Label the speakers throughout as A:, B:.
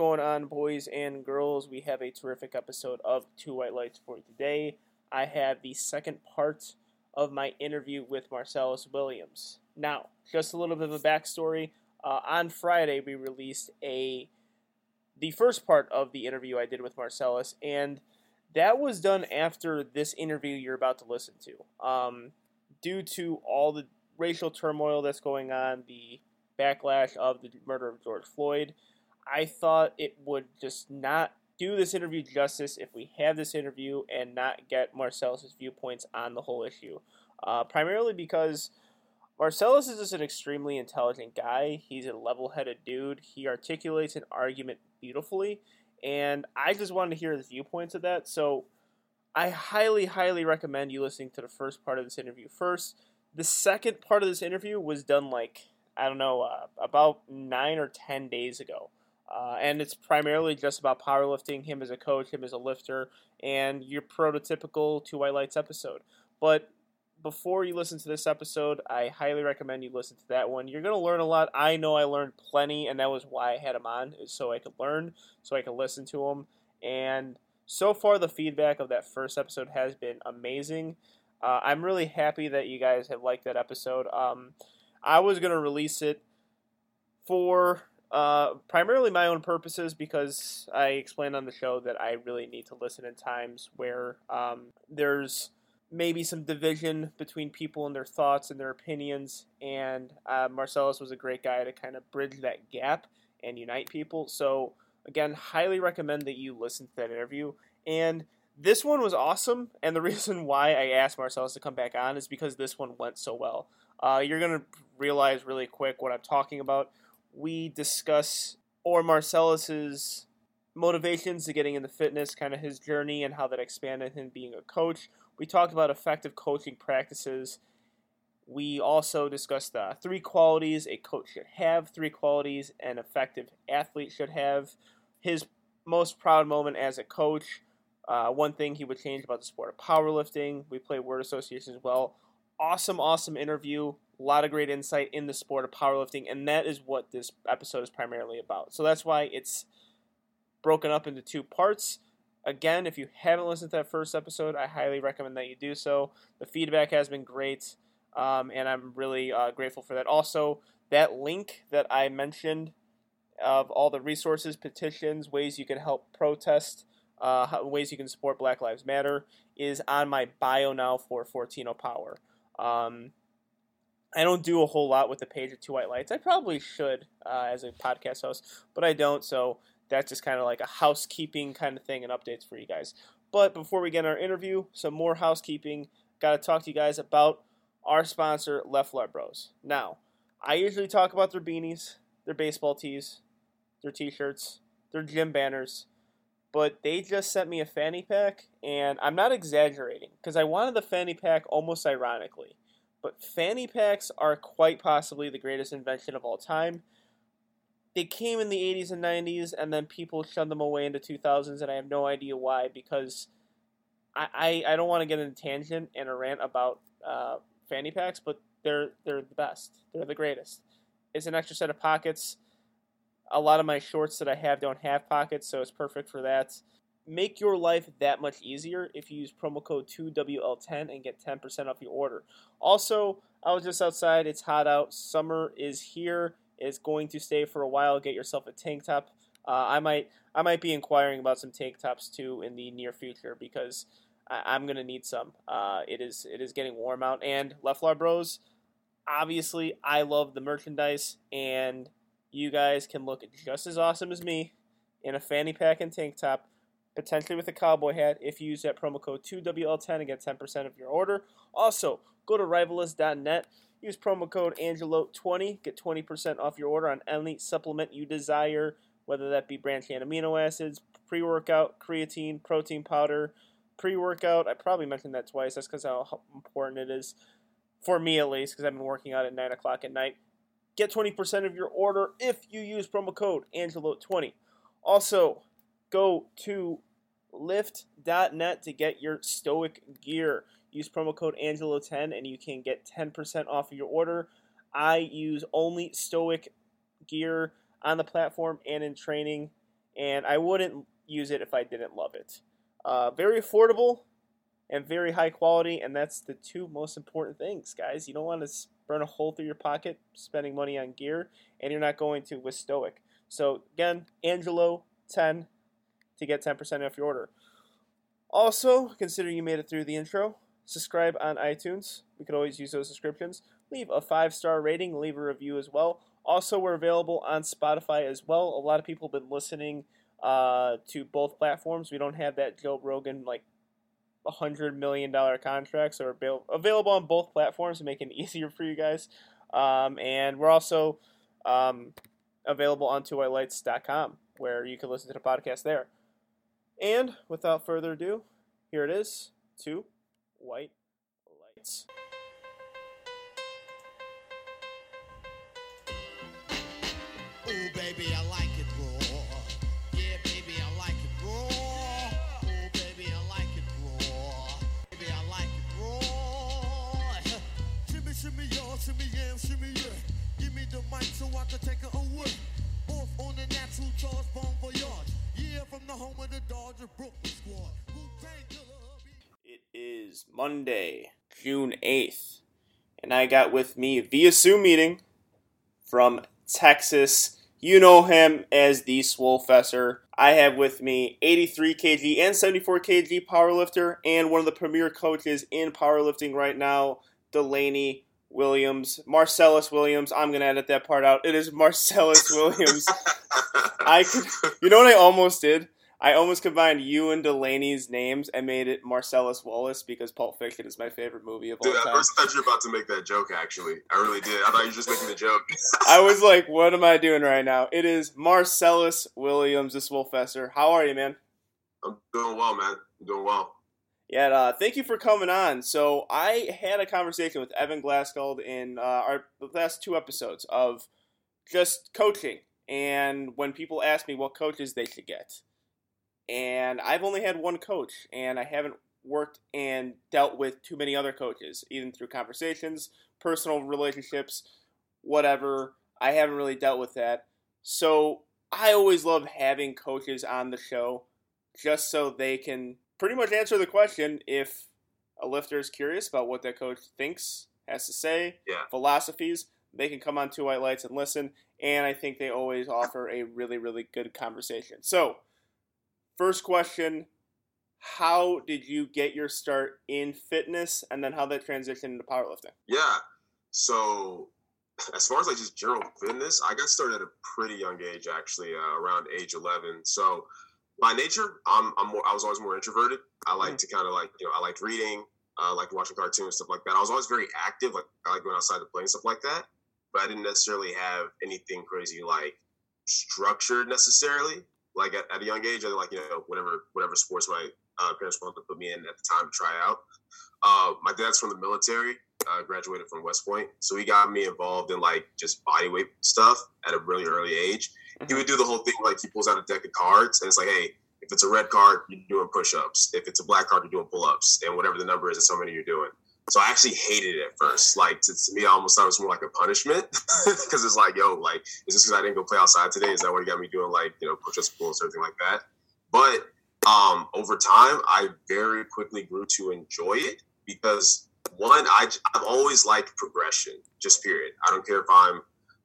A: going on, boys and girls? We have a terrific episode of Two White Lights for today. I have the second part of my interview with Marcellus Williams. Now, just a little bit of a backstory. Uh, on Friday, we released a the first part of the interview I did with Marcellus, and that was done after this interview you're about to listen to. Um, due to all the racial turmoil that's going on, the backlash of the murder of George Floyd, I thought it would just not do this interview justice if we have this interview and not get Marcellus' viewpoints on the whole issue. Uh, primarily because Marcellus is just an extremely intelligent guy. He's a level headed dude. He articulates an argument beautifully. And I just wanted to hear his viewpoints of that. So I highly, highly recommend you listening to the first part of this interview first. The second part of this interview was done like, I don't know, uh, about nine or ten days ago. Uh, and it's primarily just about powerlifting, him as a coach, him as a lifter, and your prototypical Two White Lights episode. But before you listen to this episode, I highly recommend you listen to that one. You're going to learn a lot. I know I learned plenty, and that was why I had him on, so I could learn, so I could listen to him. And so far, the feedback of that first episode has been amazing. Uh, I'm really happy that you guys have liked that episode. Um, I was going to release it for uh, primarily my own purposes because I explained on the show that I really need to listen in times where um, there's maybe some division between people and their thoughts and their opinions. And uh, Marcellus was a great guy to kind of bridge that gap and unite people. So, again, highly recommend that you listen to that interview. And this one was awesome. And the reason why I asked Marcellus to come back on is because this one went so well. Uh, you're going to realize really quick what I'm talking about. We discuss or Marcellus's motivations to getting into fitness, kind of his journey and how that expanded him being a coach. We talked about effective coaching practices. We also discussed the three qualities a coach should have, three qualities an effective athlete should have. His most proud moment as a coach, uh, one thing he would change about the sport of powerlifting. We play word association as well. Awesome, awesome interview. A lot of great insight in the sport of powerlifting, and that is what this episode is primarily about. So that's why it's broken up into two parts. Again, if you haven't listened to that first episode, I highly recommend that you do so. The feedback has been great, um, and I'm really uh, grateful for that. Also, that link that I mentioned of all the resources, petitions, ways you can help protest, uh, ways you can support Black Lives Matter is on my bio now for Fortino Power. Um, I don't do a whole lot with the page of Two White Lights. I probably should uh, as a podcast host, but I don't. So that's just kind of like a housekeeping kind of thing and updates for you guys. But before we get in our interview, some more housekeeping. Got to talk to you guys about our sponsor, Left Lard Bros. Now, I usually talk about their beanies, their baseball tees, their t-shirts, their gym banners, but they just sent me a fanny pack, and I'm not exaggerating because I wanted the fanny pack almost ironically. But fanny packs are quite possibly the greatest invention of all time. They came in the 80s and 90s and then people shunned them away into 2000s and i have no idea why because i, I, I don't want to get in a tangent and a rant about uh, fanny packs but they're they're the best. They're the greatest. It's an extra set of pockets a lot of my shorts that i have don't have pockets so it's perfect for that make your life that much easier if you use promo code 2wl10 and get 10% off your order also i was just outside it's hot out summer is here. It's going to stay for a while. Get yourself a tank top. Uh, I might I might be inquiring about some tank tops too in the near future because I, am gonna need some. Uh, it is it is getting warm out, and Leflar Bros. Obviously, I love the merchandise, and you guys can look just as awesome as me in a fanny pack and tank top, potentially with a cowboy hat if you use that promo code 2WL10 and get 10% of your order. Also, go to rivalist.net Use promo code Angelo20, get 20% off your order on any supplement you desire, whether that be branched amino acids, pre workout, creatine, protein powder, pre workout. I probably mentioned that twice. That's because how important it is for me at least, because I've been working out at 9 o'clock at night. Get 20% of your order if you use promo code Angelo20. Also, go to lift.net to get your stoic gear. Use promo code Angelo10 and you can get 10% off of your order. I use only Stoic gear on the platform and in training, and I wouldn't use it if I didn't love it. Uh, very affordable and very high quality, and that's the two most important things, guys. You don't want to burn a hole through your pocket spending money on gear, and you're not going to with Stoic. So again, Angelo 10 to get 10% off your order. Also, consider you made it through the intro. Subscribe on iTunes. We could always use those subscriptions. Leave a five star rating, leave a review as well. Also, we're available on Spotify as well. A lot of people have been listening uh, to both platforms. We don't have that Joe Rogan like hundred million dollar contracts so we're available on both platforms to make it easier for you guys. Um, and we're also um, available on twowhitelights.com where you can listen to the podcast there. And without further ado, here it is: two white lights. Ooh, baby, I like it shimmy, y'all, shimmy, shimmy, yeah. Give me the mic so I can take it away. Off on the natural charge. Yeah, from the home of the Dodger Brooklyn squad. It is Monday, June 8th, and I got with me via Zoom meeting from Texas you know him as the Swolefessor. I have with me 83 kg and 74 kg powerlifter and one of the premier coaches in powerlifting right now, Delaney Williams, Marcellus Williams. I'm gonna edit that part out. It is Marcellus Williams. I could, you know what I almost did? I almost combined you and Delaney's names and made it Marcellus Wallace because Pulp Fiction is my favorite movie of all
B: Dude,
A: time.
B: First, I thought you were about to make that joke. Actually, I really did. I thought you were just making the joke.
A: I was like, "What am I doing right now?" It is Marcellus Williams, the Swolefessor. How are you, man?
B: I'm doing well, man. I'm doing well.
A: Yeah, uh, thank you for coming on. So I had a conversation with Evan Glassgold in uh, our last two episodes of just coaching, and when people ask me what coaches they should get and I've only had one coach, and I haven't worked and dealt with too many other coaches, even through conversations, personal relationships, whatever. I haven't really dealt with that. So I always love having coaches on the show just so they can pretty much answer the question if a lifter is curious about what that coach thinks, has to say,
B: yeah.
A: philosophies, they can come on Two White Lights and listen. And I think they always offer a really, really good conversation. So, First question How did you get your start in fitness and then how that transitioned into powerlifting?
B: Yeah. So, as far as like just general fitness, I got started at a pretty young age, actually, uh, around age 11. So, by nature, I'm, I'm more, I was always more introverted. I like mm. to kind of like, you know, I liked reading, I liked watching cartoons, stuff like that. I was always very active. Like, I like going outside to play and stuff like that. But I didn't necessarily have anything crazy like structured necessarily like at, at, a young age, I like you know whatever whatever sports my uh, parents wanted to put me in at the time to try out. Uh, my dad's from the military, uh, graduated from West Point, so he got me involved in like just body weight stuff at a really early age. He would do the whole thing like he pulls out a deck of cards and it's like, hey, if it's a red card, you're doing push-ups. If it's a black card, you're doing pull-ups, and whatever the number is, it's how many you're doing. So I actually hated it at first. Like to, to me, I almost thought it was more like a punishment because it's like, yo, like is this because I didn't go play outside today? Is that what got me doing like you know push-ups, pulls, everything like that? But um, over time, I very quickly grew to enjoy it because one, I, I've always liked progression. Just period. I don't care if I'm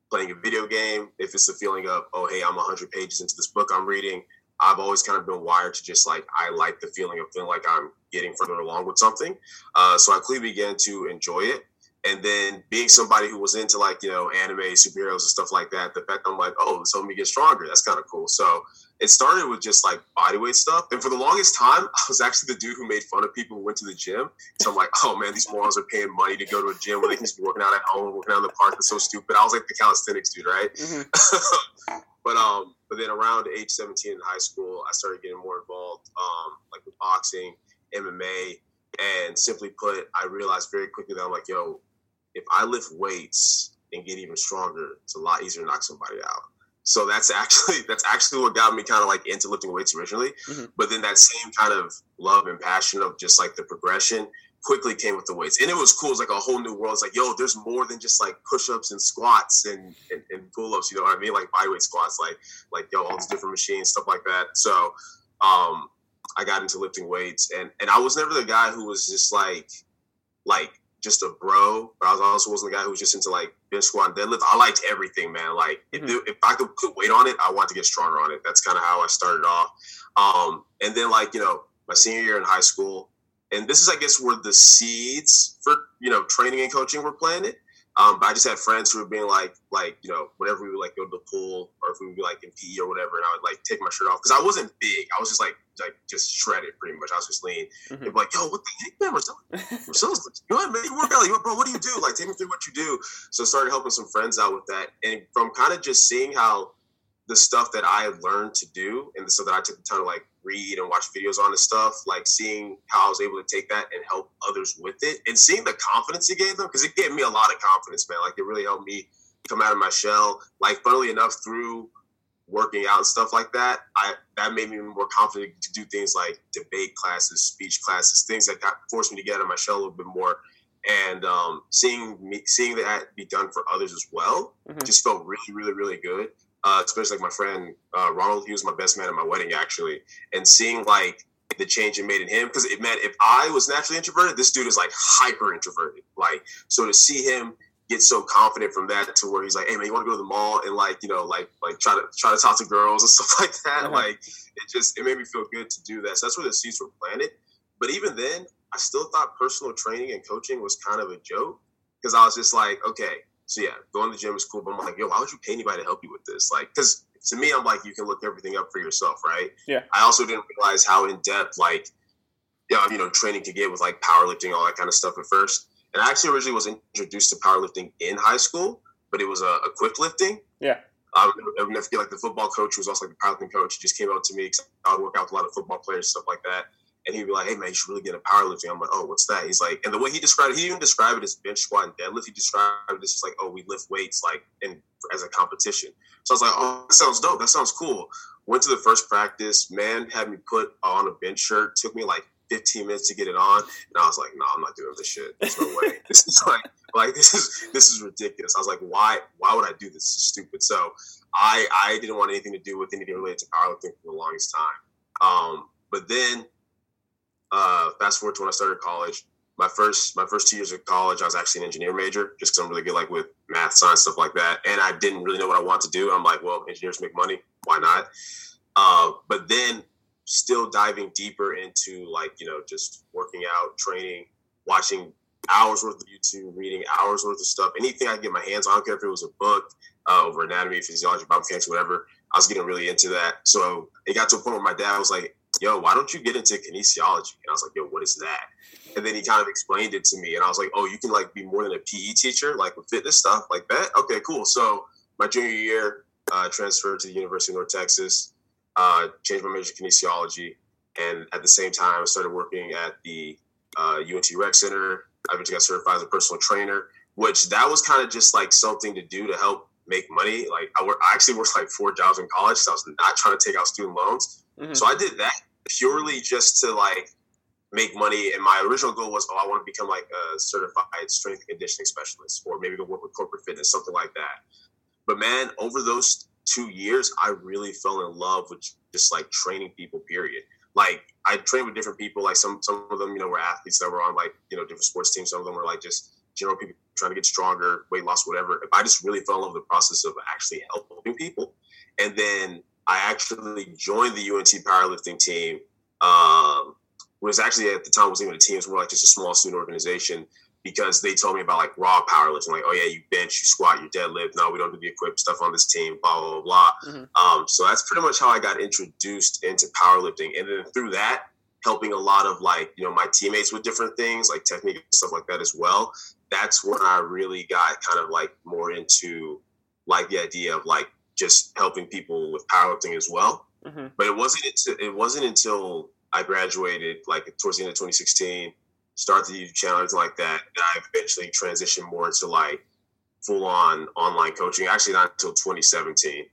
B: playing a video game, if it's the feeling of, oh, hey, I'm 100 pages into this book I'm reading. I've always kind of been wired to just like I like the feeling of feeling like I'm getting further along with something. Uh, so I quickly began to enjoy it. And then being somebody who was into like, you know, anime, superheroes and stuff like that, the fact I'm like, oh, this helped me get stronger. That's kind of cool. So it started with just like bodyweight stuff. And for the longest time, I was actually the dude who made fun of people who went to the gym. So I'm like, oh man, these morons are paying money to go to a gym where they can just be working out at home, working out in the park. That's so stupid. I was like the calisthenics dude, right? Mm-hmm. but um, but then around age 17 in high school, I started getting more involved, um, like with boxing, MMA, and simply put, I realized very quickly that I'm like, yo, if I lift weights and get even stronger, it's a lot easier to knock somebody out. So that's actually that's actually what got me kind of like into lifting weights originally. Mm-hmm. But then that same kind of love and passion of just like the progression quickly came with the weights, and it was cool. It's like a whole new world. It's like, yo, there's more than just like push-ups and squats and, and, and pull-ups. You know what I mean? Like bodyweight squats, like like yo, all these different machines, stuff like that. So, um, I got into lifting weights, and and I was never the guy who was just like like just a bro, but I was also wasn't the guy who was just into like bench squat and deadlift. I liked everything, man. Like if, mm-hmm. if I could put weight on it, I wanted to get stronger on it. That's kind of how I started off. Um, and then like you know my senior year in high school, and this is I guess where the seeds for you know training and coaching were planted. Um, but I just had friends who were being like, like you know, whenever we would like go to the pool or if we would be like in PE or whatever, and I would like take my shirt off because I wasn't big. I was just like like just shredded pretty much. I was just lean. Mm-hmm. They'd be like, "Yo, what the heck, man? Marcelo, Marcelo's go ahead, man. You work out, like, bro. What do you do? Like, take me through what you do." So I started helping some friends out with that, and from kind of just seeing how the stuff that I learned to do and the stuff that I took the time to like read and watch videos on and stuff, like seeing how I was able to take that and help others with it and seeing the confidence it gave them, because it gave me a lot of confidence, man. Like it really helped me come out of my shell. Like funnily enough, through working out and stuff like that, I that made me more confident to do things like debate classes, speech classes, things that got forced me to get out of my shell a little bit more. And um, seeing me seeing that be done for others as well mm-hmm. just felt really, really, really good uh, especially like my friend uh, Ronald. He was my best man at my wedding actually, and seeing like the change it made in him because it meant if I was naturally introverted, this dude is like hyper introverted. Like so to see him get so confident from that to where he's like, hey man, you want to go to the mall and like you know like like try to try to talk to girls and stuff like that. Uh-huh. Like it just it made me feel good to do that. So that's where the seeds were planted. But even then, I still thought personal training and coaching was kind of a joke because I was just like, okay, so yeah, going to the gym is cool, but I'm like, yo, why would you pay anybody to help you with this? Like, because to me, I'm like, you can look everything up for yourself, right?
A: Yeah.
B: I also didn't realize how in depth, like, yeah, you know, training could get with like powerlifting, all that kind of stuff at first. And I actually originally was introduced to powerlifting in high school, but it was a, a quick lifting.
A: Yeah.
B: I would never forget, like the football coach who was also like the powerlifting coach. He just came out to me because I would work out with a lot of football players, and stuff like that and he'd be like, "Hey man, you should really get a powerlifting." I'm like, "Oh, what's that?" He's like, and the way he described it, he even described it as bench squat and deadlift. He described it as just like, "Oh, we lift weights like in as a competition." So I was like, "Oh, that sounds dope. That sounds cool." Went to the first practice. Man had me put on a bench shirt. Took me like 15 minutes to get it on, and I was like, "No, I'm not doing this shit. There's no way. this is like, like this is this is ridiculous." I was like, "Why? Why would I do this? This is stupid." So I I didn't want anything to do with anything related to powerlifting for the longest time. Um, but then uh, fast forward to when I started college. My first my first two years of college, I was actually an engineer major, just because I'm really good like with math, science, stuff like that. And I didn't really know what I wanted to do. I'm like, well, engineers make money, why not? Uh, but then still diving deeper into like you know just working out, training, watching hours worth of YouTube, reading hours worth of stuff, anything I get my hands on. I don't care if it was a book uh, over anatomy, physiology, biomechanics, whatever. I was getting really into that. So it got to a point where my dad was like, yo, why don't you get into kinesiology? And I was like, yo, what is that? And then he kind of explained it to me, and I was like, oh, you can like be more than a PE teacher, like with fitness stuff, like that. Okay, cool. So my junior year, uh, transferred to the University of North Texas, uh, changed my major to kinesiology, and at the same time, I started working at the uh, UNT Rec Center. I eventually got certified as a personal trainer, which that was kind of just like something to do to help make money. Like I, I actually worked like four jobs in college, so I was not trying to take out student loans. Mm-hmm. So I did that purely just to like make money. And my original goal was, oh, I want to become like a certified strength conditioning specialist, or maybe go work with corporate fitness, something like that. But man, over those two years, I really fell in love with just like training people. Period. Like I trained with different people. Like some some of them, you know, were athletes that were on like you know different sports teams. Some of them were like just general people trying to get stronger, weight loss, whatever. I just really fell in love with the process of actually helping people. And then I actually joined the UNT powerlifting team. Um, was actually at the time wasn't even a team; it was more like just a small student organization because they told me about like raw powerlifting, like oh yeah, you bench, you squat, you deadlift. No, we don't do the equipped stuff on this team. Blah blah blah. blah. Mm-hmm. Um, so that's pretty much how I got introduced into powerlifting, and then through that, helping a lot of like you know my teammates with different things like technique and stuff like that as well. That's when I really got kind of like more into like the idea of like just helping people with powerlifting as well. Mm-hmm. But it wasn't until, it wasn't until I graduated, like towards the end of 2016, started the YouTube channel, like that, that I eventually transitioned more into like full on online coaching. Actually, not until 2017,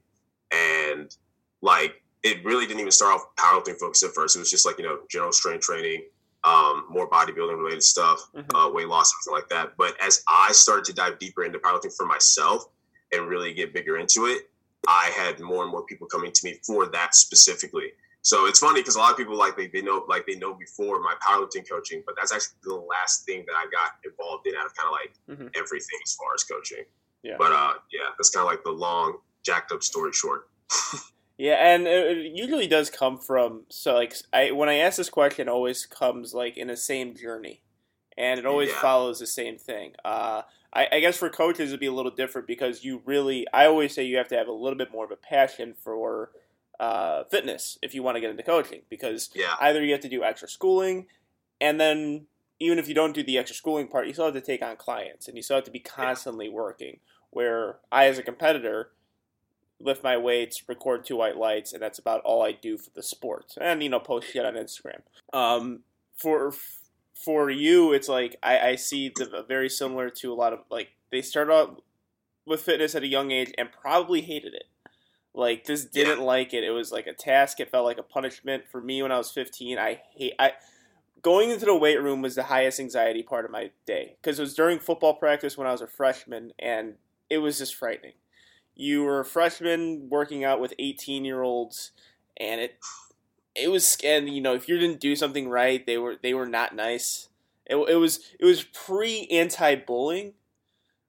B: and like it really didn't even start off powerlifting focused at first. It was just like you know general strength training, um, more bodybuilding related stuff, mm-hmm. uh, weight loss, something like that. But as I started to dive deeper into powerlifting for myself and really get bigger into it, I had more and more people coming to me for that specifically. So it's funny because a lot of people like they, they know like they know before my powerlifting coaching, but that's actually the last thing that I got involved in out of kind of like mm-hmm. everything as far as coaching. Yeah. But uh, yeah, that's kind of like the long jacked up story short.
A: Yeah, and it usually does come from so like I when I ask this question, it always comes like in the same journey, and it always yeah. follows the same thing. Uh, I, I, guess for coaches it'd be a little different because you really I always say you have to have a little bit more of a passion for uh, fitness if you want to get into coaching because
B: yeah.
A: either you have to do extra schooling, and then even if you don't do the extra schooling part, you still have to take on clients and you still have to be constantly yeah. working. Where I, as a competitor lift my weights, record two white lights, and that's about all I do for the sport. And you know, post shit on Instagram. Um, for for you, it's like I, I see the very similar to a lot of like they started out with fitness at a young age and probably hated it. Like just didn't like it. It was like a task. It felt like a punishment for me when I was 15. I hate I going into the weight room was the highest anxiety part of my day because it was during football practice when I was a freshman and it was just frightening you were a freshman working out with 18 year olds and it it was and you know if you didn't do something right they were they were not nice it, it was it was pre anti bullying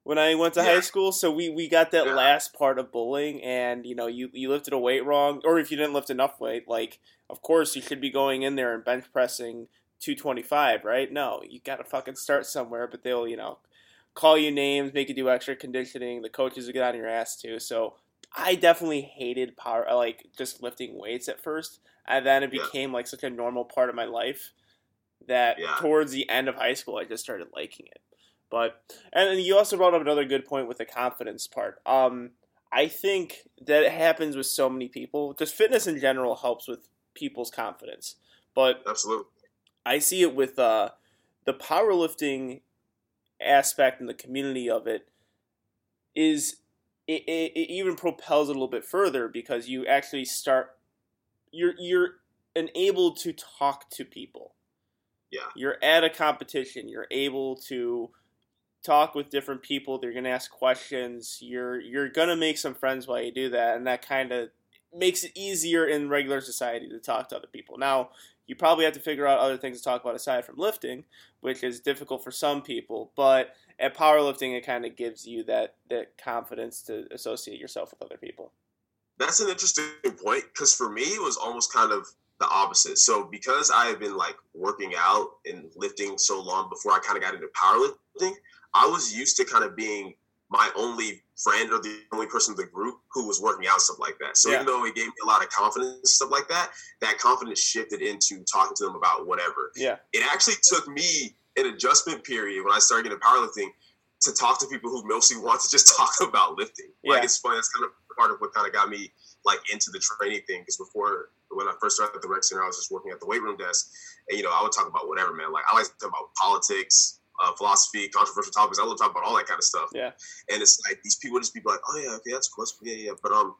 A: when I went to yeah. high school so we we got that yeah. last part of bullying and you know you you lifted a weight wrong or if you didn't lift enough weight like of course you should be going in there and bench pressing 225 right no you got to fucking start somewhere but they'll you know call you names, make you do extra conditioning. The coaches will get on your ass too. So I definitely hated power, like just lifting weights at first, and then it became yeah. like such a normal part of my life that yeah. towards the end of high school, I just started liking it. But and you also brought up another good point with the confidence part. Um, I think that it happens with so many people. Just fitness in general helps with people's confidence, but
B: absolutely,
A: I see it with uh, the powerlifting aspect and the community of it is it, it, it even propels it a little bit further because you actually start you're you're enabled to talk to people.
B: Yeah.
A: You're at a competition. You're able to talk with different people. They're gonna ask questions. You're you're gonna make some friends while you do that, and that kind of makes it easier in regular society to talk to other people. Now, you probably have to figure out other things to talk about aside from lifting, which is difficult for some people. But at powerlifting, it kind of gives you that that confidence to associate yourself with other people.
B: That's an interesting point because for me, it was almost kind of the opposite. So because I have been like working out and lifting so long before I kind of got into powerlifting, I was used to kind of being my only friend or the only person in the group who was working out stuff like that. So yeah. even though it gave me a lot of confidence stuff like that, that confidence shifted into talking to them about whatever.
A: Yeah.
B: It actually took me an adjustment period when I started getting powerlifting to talk to people who mostly want to just talk about lifting. Yeah. Like it's funny. That's kind of part of what kind of got me like into the training thing. Because before when I first started at the rec center, I was just working at the weight room desk, and you know I would talk about whatever, man. Like I like to talk about politics, uh, philosophy, controversial topics. I love talking about all that kind of stuff.
A: Yeah.
B: And it's like these people just be like, oh yeah, okay, that's cool, that's cool. yeah, yeah. But um,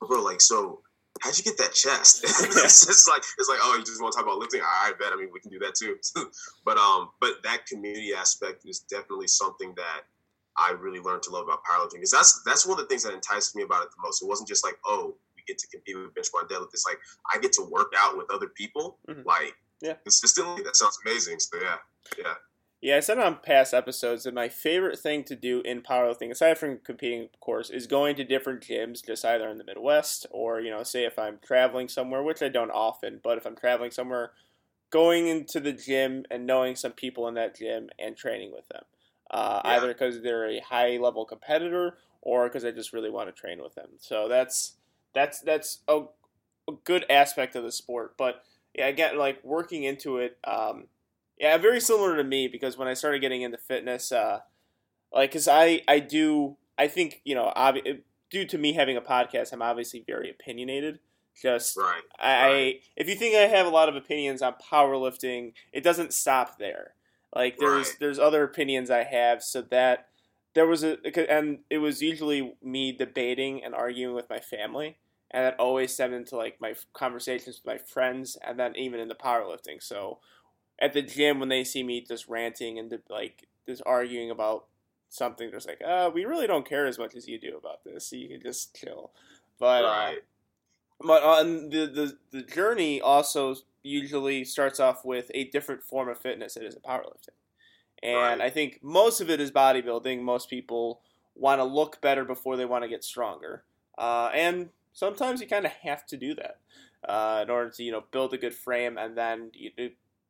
B: bro, like, so how'd you get that chest? it's just like it's like, oh, you just want to talk about lifting? I bet. I mean, we can do that too. but um, but that community aspect is definitely something that I really learned to love about powerlifting because that's that's one of the things that enticed me about it the most. It wasn't just like, oh, we get to compete with bench squat deadlift. It's like I get to work out with other people, mm-hmm. like
A: yeah,
B: consistently. That sounds amazing. So yeah, yeah.
A: Yeah, I said on past episodes that my favorite thing to do in powerlifting, aside from competing, of course, is going to different gyms, just either in the Midwest or, you know, say if I'm traveling somewhere, which I don't often, but if I'm traveling somewhere, going into the gym and knowing some people in that gym and training with them. Uh, yeah. Either because they're a high level competitor or because I just really want to train with them. So that's that's that's a, a good aspect of the sport. But yeah, again, like working into it. Um, yeah, very similar to me because when I started getting into fitness, uh, like, cause I I do I think you know ob- due to me having a podcast, I'm obviously very opinionated. Just
B: right,
A: I
B: right.
A: if you think I have a lot of opinions on powerlifting, it doesn't stop there. Like there's right. there's other opinions I have, so that there was a and it was usually me debating and arguing with my family, and that always stemmed into like my conversations with my friends, and then even in the powerlifting. So at the gym when they see me just ranting and like just arguing about something, they're just like, uh, we really don't care as much as you do about this. So you can just chill. But
B: right.
A: uh, but on the, the the journey also usually starts off with a different form of fitness. It is a powerlifting, and
B: Right.
A: I think most of it is bodybuilding. Most people want to look better before they want to get stronger, uh, and sometimes you kind of have to do that uh, in order to you know build a good frame and then you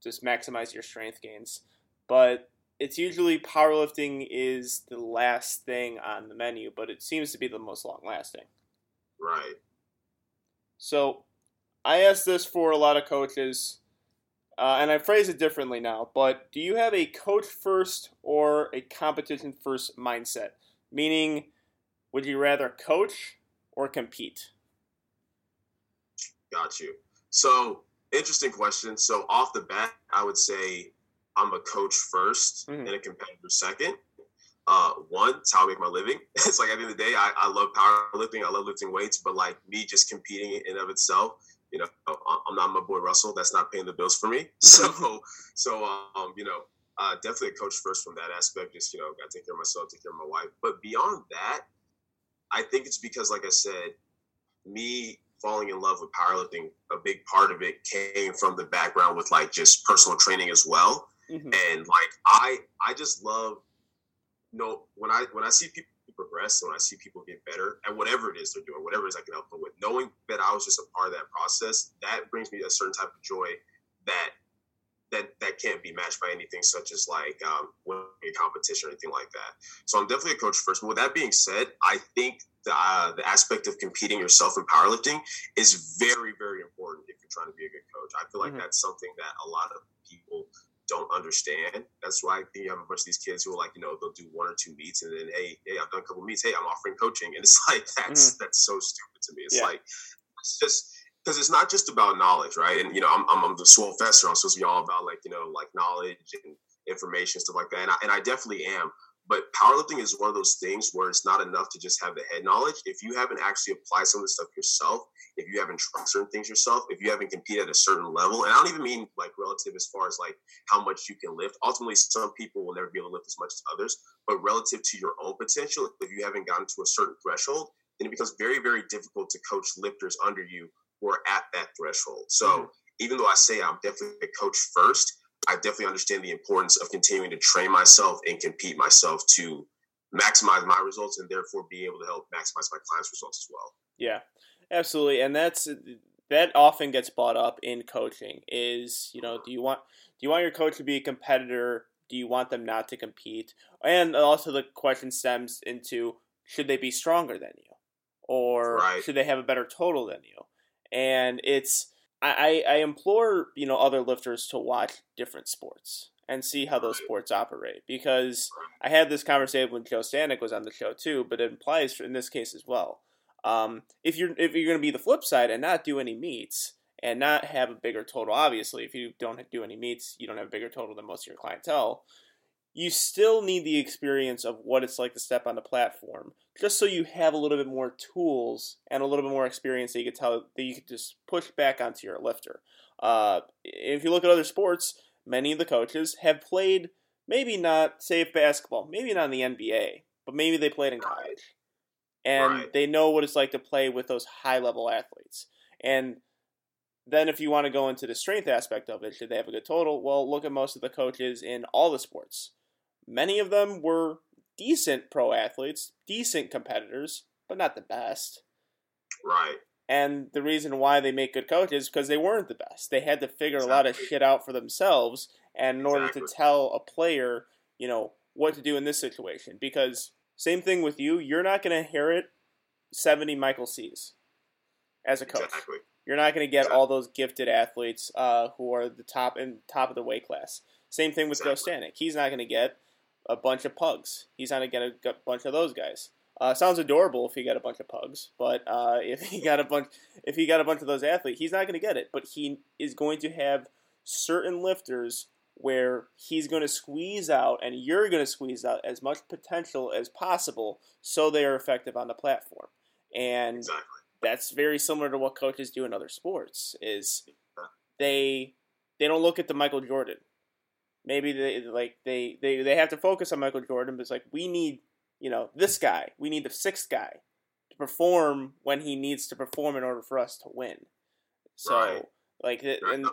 A: just maximize your strength gains. But it's usually powerlifting is the last thing on the menu, but it seems to be the most long lasting.
B: Right.
A: So I asked this for a lot of coaches, uh, and I phrase it differently now. But do you have a coach first or a competition first mindset? Meaning, would you rather coach or compete?
B: Got you. So interesting question. So off the bat, I would say I'm a coach 1st
A: Mhm.
B: and a competitor second. Uh, one, it's how I make my living. It's like at the end of the day, I, I love powerlifting. I love lifting weights, but like me just competing in of itself, you know, I'm not my boy Russell. That's not paying the bills for me. So, so um, you know, uh, definitely a coach first from that aspect. Just you know, got to take care of myself, take care of my wife. But beyond that, I think it's because, like I said, me falling in love with powerlifting, a big part of it came from the background with like just personal training as well.
A: Mhm.
B: And like I, I just love, you know, when I when I see people progress, when I see people get better at whatever it is they're doing, whatever it is I can help them with, knowing that I was just a part of that process, that brings me a certain type of joy that that that can't be matched by anything such as like um, winning a competition or anything like that. So I'm definitely a coach first. But with that being said, I think the uh, the aspect of competing yourself in powerlifting is very very important if you're trying to be a good coach. I feel like
A: Mhm.
B: that's something that a lot of people don't understand. That's why I think you have a bunch of these kids who are like, you know, they'll do one or two meets and then, hey, hey, I've done a couple meets. Hey, I'm offering coaching, and it's like that's that's so stupid to me. It's
A: Yeah.
B: like it's just because it's not just about knowledge, right? And you know, I'm, I'm, I'm the Swolefessor. I'm supposed to be all about like you know, like knowledge and information stuff like that. And I, and I definitely am. But powerlifting is one of those things where it's not enough to just have the head knowledge. If you haven't actually applied some of this stuff yourself, if you haven't tried certain things yourself, if you haven't competed at a certain level, and I don't even mean like relative as far as like how much you can lift. Ultimately, some people will never be able to lift as much as others, but relative to your own potential, if you haven't gotten to a certain threshold, then it becomes very, very difficult to coach lifters under you who are at that threshold. So
A: Mhm.
B: even though I say I'm definitely a coach first, I definitely understand the importance of continuing to train myself and compete myself to maximize my results and therefore be able to help maximize my clients' results as well.
A: Yeah, absolutely, and that's that often gets brought up in coaching. Is you know, do you want do you want your coach to be a competitor? Do you want them not to compete? And also the question stems into should they be stronger than you, or
B: Right.
A: should they have a better total than you? And it's I, I implore you know other lifters to watch different sports and see how those sports operate because I had this conversation when Joe Stanek was on the show too, but it implies in this case as well. Um, if you're if you're going to be the flip side and not do any meets and not have a bigger total, obviously, if you don't do any meets, you don't have a bigger total than most of your clientele. You still need the experience of what it's like to step on the platform, just so you have a little bit more tools and a little bit more experience that you could tell that you could just push back onto your lifter. Uh, if you look at other sports, many of the coaches have played maybe not say basketball, maybe not in the NBA, but maybe they played in college. And
B: Right.
A: they know what it's like to play with those high level athletes. And then if you want to go into the strength aspect of it, should they have a good total? Well, look at most of the coaches in all the sports. Many of them were decent pro athletes, decent competitors, but not the best.
B: Right.
A: And the reason why they make good coaches is because they weren't the best. They had to figure a lot of shit out for themselves, and in order to tell a player, you know, what to do in this situation. Because same thing with you, you're not going to inherit seventy Michael C's as a coach.
B: Exactly.
A: You're not going to get
B: Exactly.
A: all those gifted athletes uh, who are the top and top of the weight class. Same thing with Joe
B: Exactly.
A: Stanek. He's not going to get a bunch of pugs. He's not going to get a bunch of those guys. Uh, sounds adorable if he got a bunch of pugs, but uh, if he got a bunch, if he got a bunch of those athletes, he's not going to get it. But he is going to have certain lifters where he's going to squeeze out, and you're going to squeeze out as much potential as possible, so they are effective on the platform. And
B: Exactly.
A: that's very similar to what coaches do in other sports is they they don't look at the Michael Jordan maybe they like they, they they have to focus on Michael Jordan, but it's like we need you know this guy, we need the sixth guy to perform when he needs to perform in order for us to win. So
B: Right.
A: like and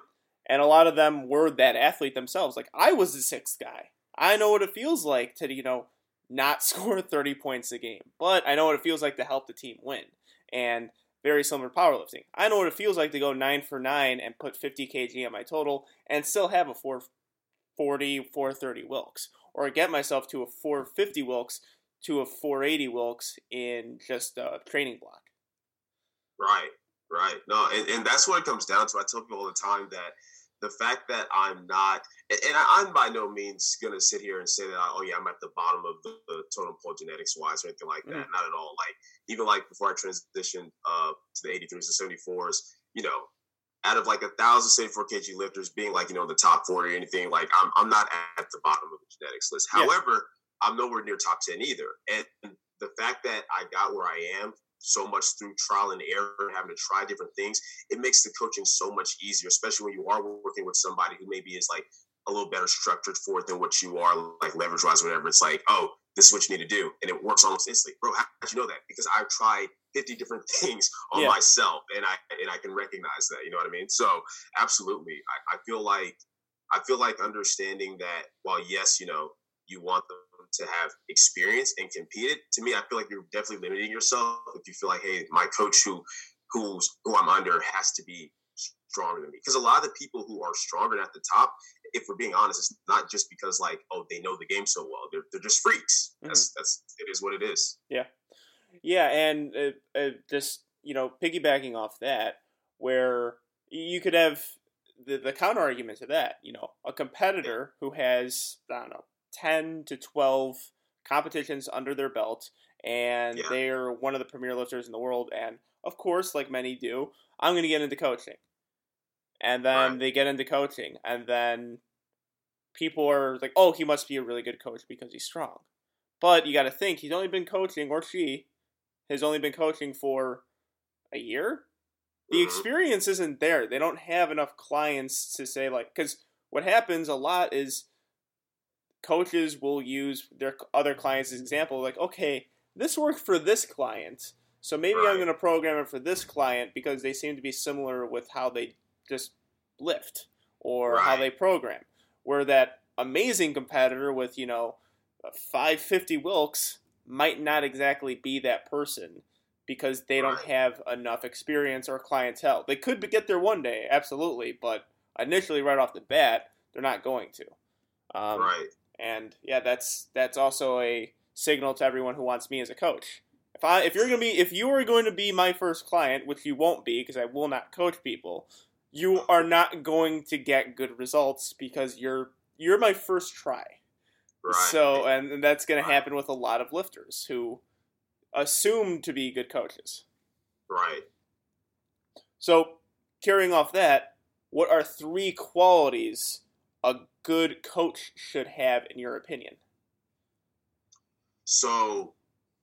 A: and a lot of them were that athlete themselves. Like I was the sixth guy. I know what it feels like to you know not score thirty points a game, but I know what it feels like to help the team win. And very similar to powerlifting. I know what it feels like to go nine for nine and put 50 kg on my total and still have a 440, 430 Wilks, or get myself to a 450 Wilks to a 480 Wilks in just a training block.
B: Right, right. No, and, and that's what it comes down to. I tell people all the time that the fact that I'm not, and, I'm by no means going to sit here and say that, oh, yeah, I'm at the bottom of the, the totem pole genetics wise or anything like that. Not at all. Like, even like before I transitioned uh, to the 83s and 74s, you know, out of like a thousand 74 kg lifters being like, you know, in the top 40 or anything, like, I'm, I'm not at the bottom of the genetics list.
A: Yeah.
B: However, I'm nowhere near top 10 either. And the fact that I got where I am so much through trial and error and having to try different things, it makes the coaching so much easier, especially when you are working with somebody who maybe is like a little better structured for it than what you are, like leverage wise, whatever. It's like, oh, this is what you need to do. And it works almost instantly. Bro, how did you know that? Because I've tried 50 different things on
A: Yeah.
B: myself and I and I can recognize that. You know what I mean? So absolutely. I, I feel like I feel like understanding that while yes, you know, you want them to have experience and compete it, to me, I feel like you're definitely limiting yourself if you feel like, hey, my coach who who's who I'm under has to be stronger than me. Because a lot of the people who are stronger at the top, if we're being honest, it's not just because like, oh, they know the game so well. They're they're just freaks. Mm-hmm. That's that's it is what it is.
A: Yeah, and uh, uh, just you know, piggybacking off that, where you could have the the counter argument to that. You know, a competitor who has I don't know ten to twelve competitions under their belt, and
B: Yeah.
A: they're one of the premier lifters in the world, and of course, like many do, I'm going to get into coaching, and then
B: Right.
A: they get into coaching, and then people are like, "Oh, he must be a really good coach because he's strong." But you got to think he's only been coaching, or she has only been coaching for a year. The
B: Mhm.
A: experience isn't there. They don't have enough clients to say like because what happens a lot is coaches will use their other clients as example like okay this worked for this client so maybe i'm going to program it for this client because they seem to be similar with how they just lift or how
B: Right.
A: they program where that amazing competitor with you know 550 wilks might not exactly be that person because they don't have enough experience or clientele they could get there one day absolutely but initially right off the bat they're not going to um,
B: right.
A: and yeah, that's that's also a signal to everyone who wants me as a coach. If I if you're gonna be if you are going to be my first client, which you won't be because I will not coach people, you are not going to get good results because you're you're my first try.
B: Right.
A: So and, and that's gonna happen with a lot of lifters who assume to be good coaches.
B: right.
A: So carrying off that, what are three qualities a good coach should have in your opinion?
B: So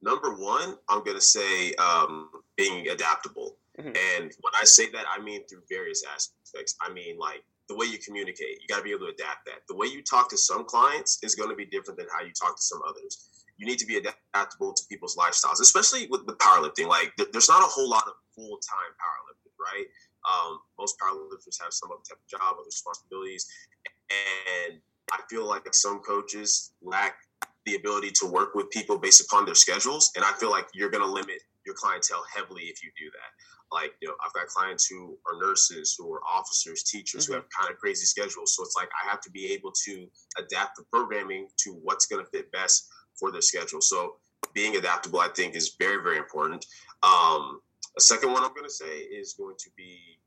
B: number one, I'm gonna say um, being adaptable.
A: Mhm.
B: And when I say that, I mean through various aspects. I mean like the way you communicate. You got to be able to adapt that. The way you talk to some clients is going to be different than how you talk to some others. You need to be adaptable to people's lifestyles, especially with, with powerlifting. Like th- there's not a whole lot of full time powerlifters, right? Um, most powerlifters have some other type of job, other responsibilities, and I feel like some coaches lack the ability to work with people based upon their schedules, and I feel like you're going to limit your clientele heavily if you do that. Like, you know, I've got clients who are nurses, who are officers, teachers, who
A: Mhm.
B: have kind of crazy schedules. So it's like I have to be able to adapt the programming to what's going to fit best for their schedule. So being adaptable, I think, is very, very important. Um, a second one I'm going to say is going to be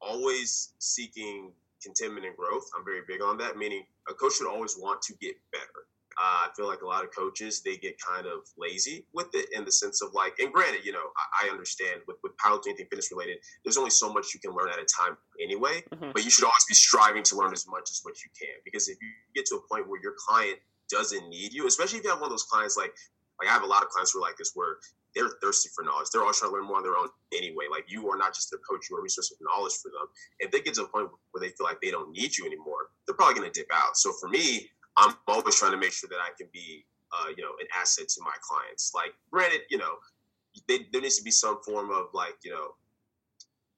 B: always seeking contentment and growth. I'm very big on that, meaning a coach should always want to get better. Uh, I feel like a lot of coaches they get kind of lazy with it in the sense of like, and granted, you know, I, I understand with with powerlifting, anything fitness related, there's only so much you can learn at a time anyway.
A: Mhm.
B: But you should always be striving to learn as much as what you can because if you get to a point where your client doesn't need you, especially if you have one of those clients like like I have a lot of clients who are like this where they're thirsty for knowledge. They're all trying to learn more on their own anyway. Like you are not just their coach, you're a resource of knowledge for them. If they get to a point where they feel like they don't need you anymore, they're probably going to dip out. So for me, I'm always trying to make sure that I can be, uh, you know, an asset to my clients. Like, granted, you know, they, there needs to be some form of like, you know,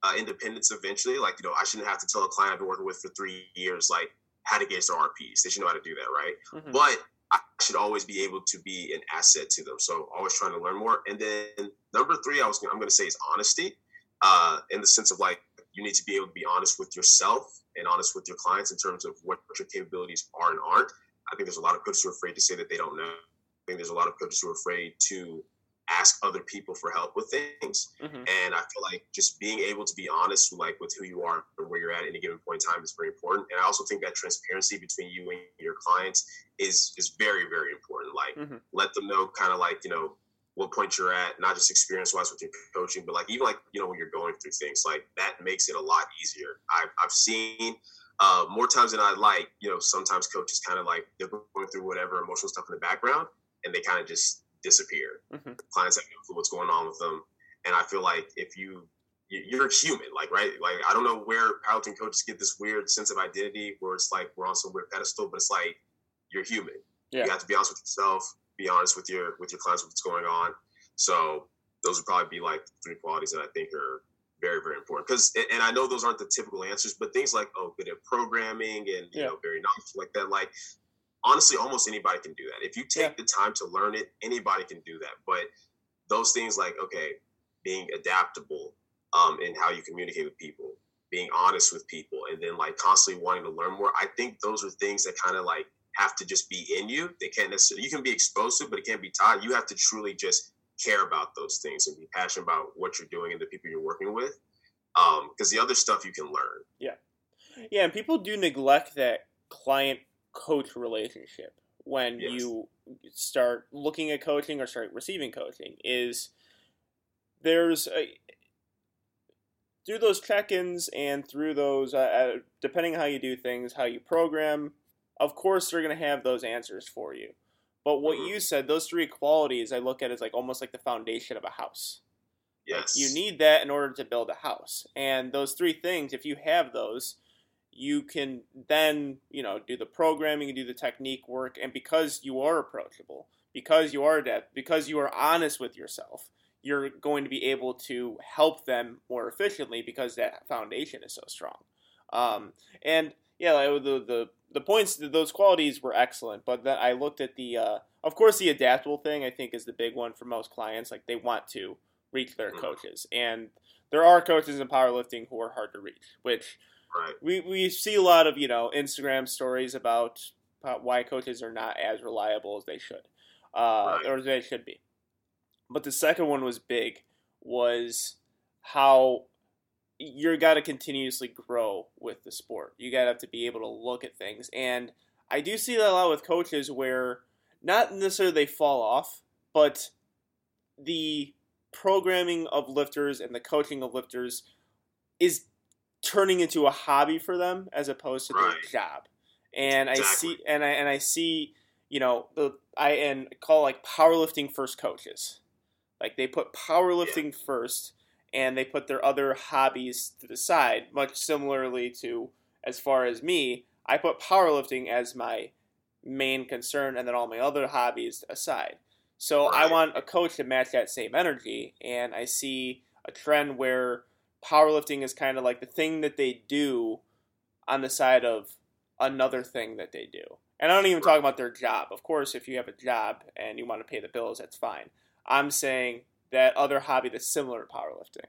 B: uh, independence eventually. Like, you know, I shouldn't have to tell a client I've been working with for three years, like, how to gauge their RPs. They should know how to do that, right? Mm-hmm. But I should always be able to be an asset to them. So always trying to learn more. And then number three, I was I'm going to say is honesty, uh, in the sense of like you need to be able to be honest with yourself and honest with your clients in terms of what your capabilities are and aren't. I think there's a lot of coaches who are afraid to say that they don't know. I think there's a lot of coaches who are afraid to ask other people for help with things. Mm-hmm. And I feel like just being able to be honest, like with who you are and where you're at at any given point in time, is very important. And I also think that transparency between you and your clients is is very very important. Like mm-hmm. let them know kind of like you know what point you're at, not just experience wise with your coaching, but like even like you know when you're going through things like that makes it a lot easier. I've I've seen. Uh, more times than I like, you know, sometimes coaches kind of like they're going through whatever emotional stuff in the background, and they kind of just disappear. Mm-hmm. Clients have no clue what's going on with them, and I feel like if you you're human, like right, like I don't know where powerlifting coaches get this weird sense of identity where it's like we're on some weird pedestal, but it's like you're human. Yeah. You have to be honest with yourself, be honest with your with your clients what's going on. So those would probably be like three qualities that I think are very very important because and I know those aren't the typical answers, but things like oh good at programming and you yeah. know very knowledgeable like that, like honestly, almost anybody can do that. If you take yeah. the time to learn it, anybody can do that. But those things like, okay, being adaptable um, in how you communicate with people, being honest with people, and then like constantly wanting to learn more, I think those are things that kind of like have to just be in you. They can't necessarily, you can be exposed to, but it can't be taught. You have to truly just care about those things and be passionate about what you're doing and the people you're working with. Because um, the other stuff you can learn.
A: Yeah. Yeah, and people do neglect that client coach relationship when yes. you start looking at coaching or start receiving coaching is there's a through those check-ins and through those uh, uh depending on how you do things how you program of course they're going to have those answers for you but what mm-hmm. you said those three qualities i look at as like almost like the foundation of a house.
B: Yes
A: you need that in order to build a house. And those three things if you have those you can then you know do the programming and do the technique work and because you are approachable because you are adept because you are honest with yourself you're going to be able to help them more efficiently because that foundation is so strong. Um, and yeah like the, the the points those qualities were excellent but then i looked at the uh, of course the adaptable thing i think is the big one for most clients like they want to reach their mm-hmm. coaches and there are coaches in powerlifting who are hard to reach which
B: Right.
A: We we see a lot of you know Instagram stories about, about why coaches are not as reliable as they should, uh, right. or they should be. But the second one was big, was how you got to continuously grow with the sport. You got to have to be able to look at things, and I do see that a lot with coaches where not necessarily they fall off, but the programming of lifters and the coaching of lifters is turning into a hobby for them as opposed to right. their job. And exactly. I see and I and I see, you know, the I and call like powerlifting first coaches. Like they put powerlifting yeah. first and they put their other hobbies to the side, much similarly to as far as me, I put powerlifting as my main concern and then all my other hobbies aside. So. I want a coach to match that same energy and I see a trend where powerlifting is kind of like the thing that they do on the side of another thing that they do. And I don't even talk about their job. Of course, if you have a job and you want to pay the bills, that's fine. I'm saying that other hobby that's similar to powerlifting.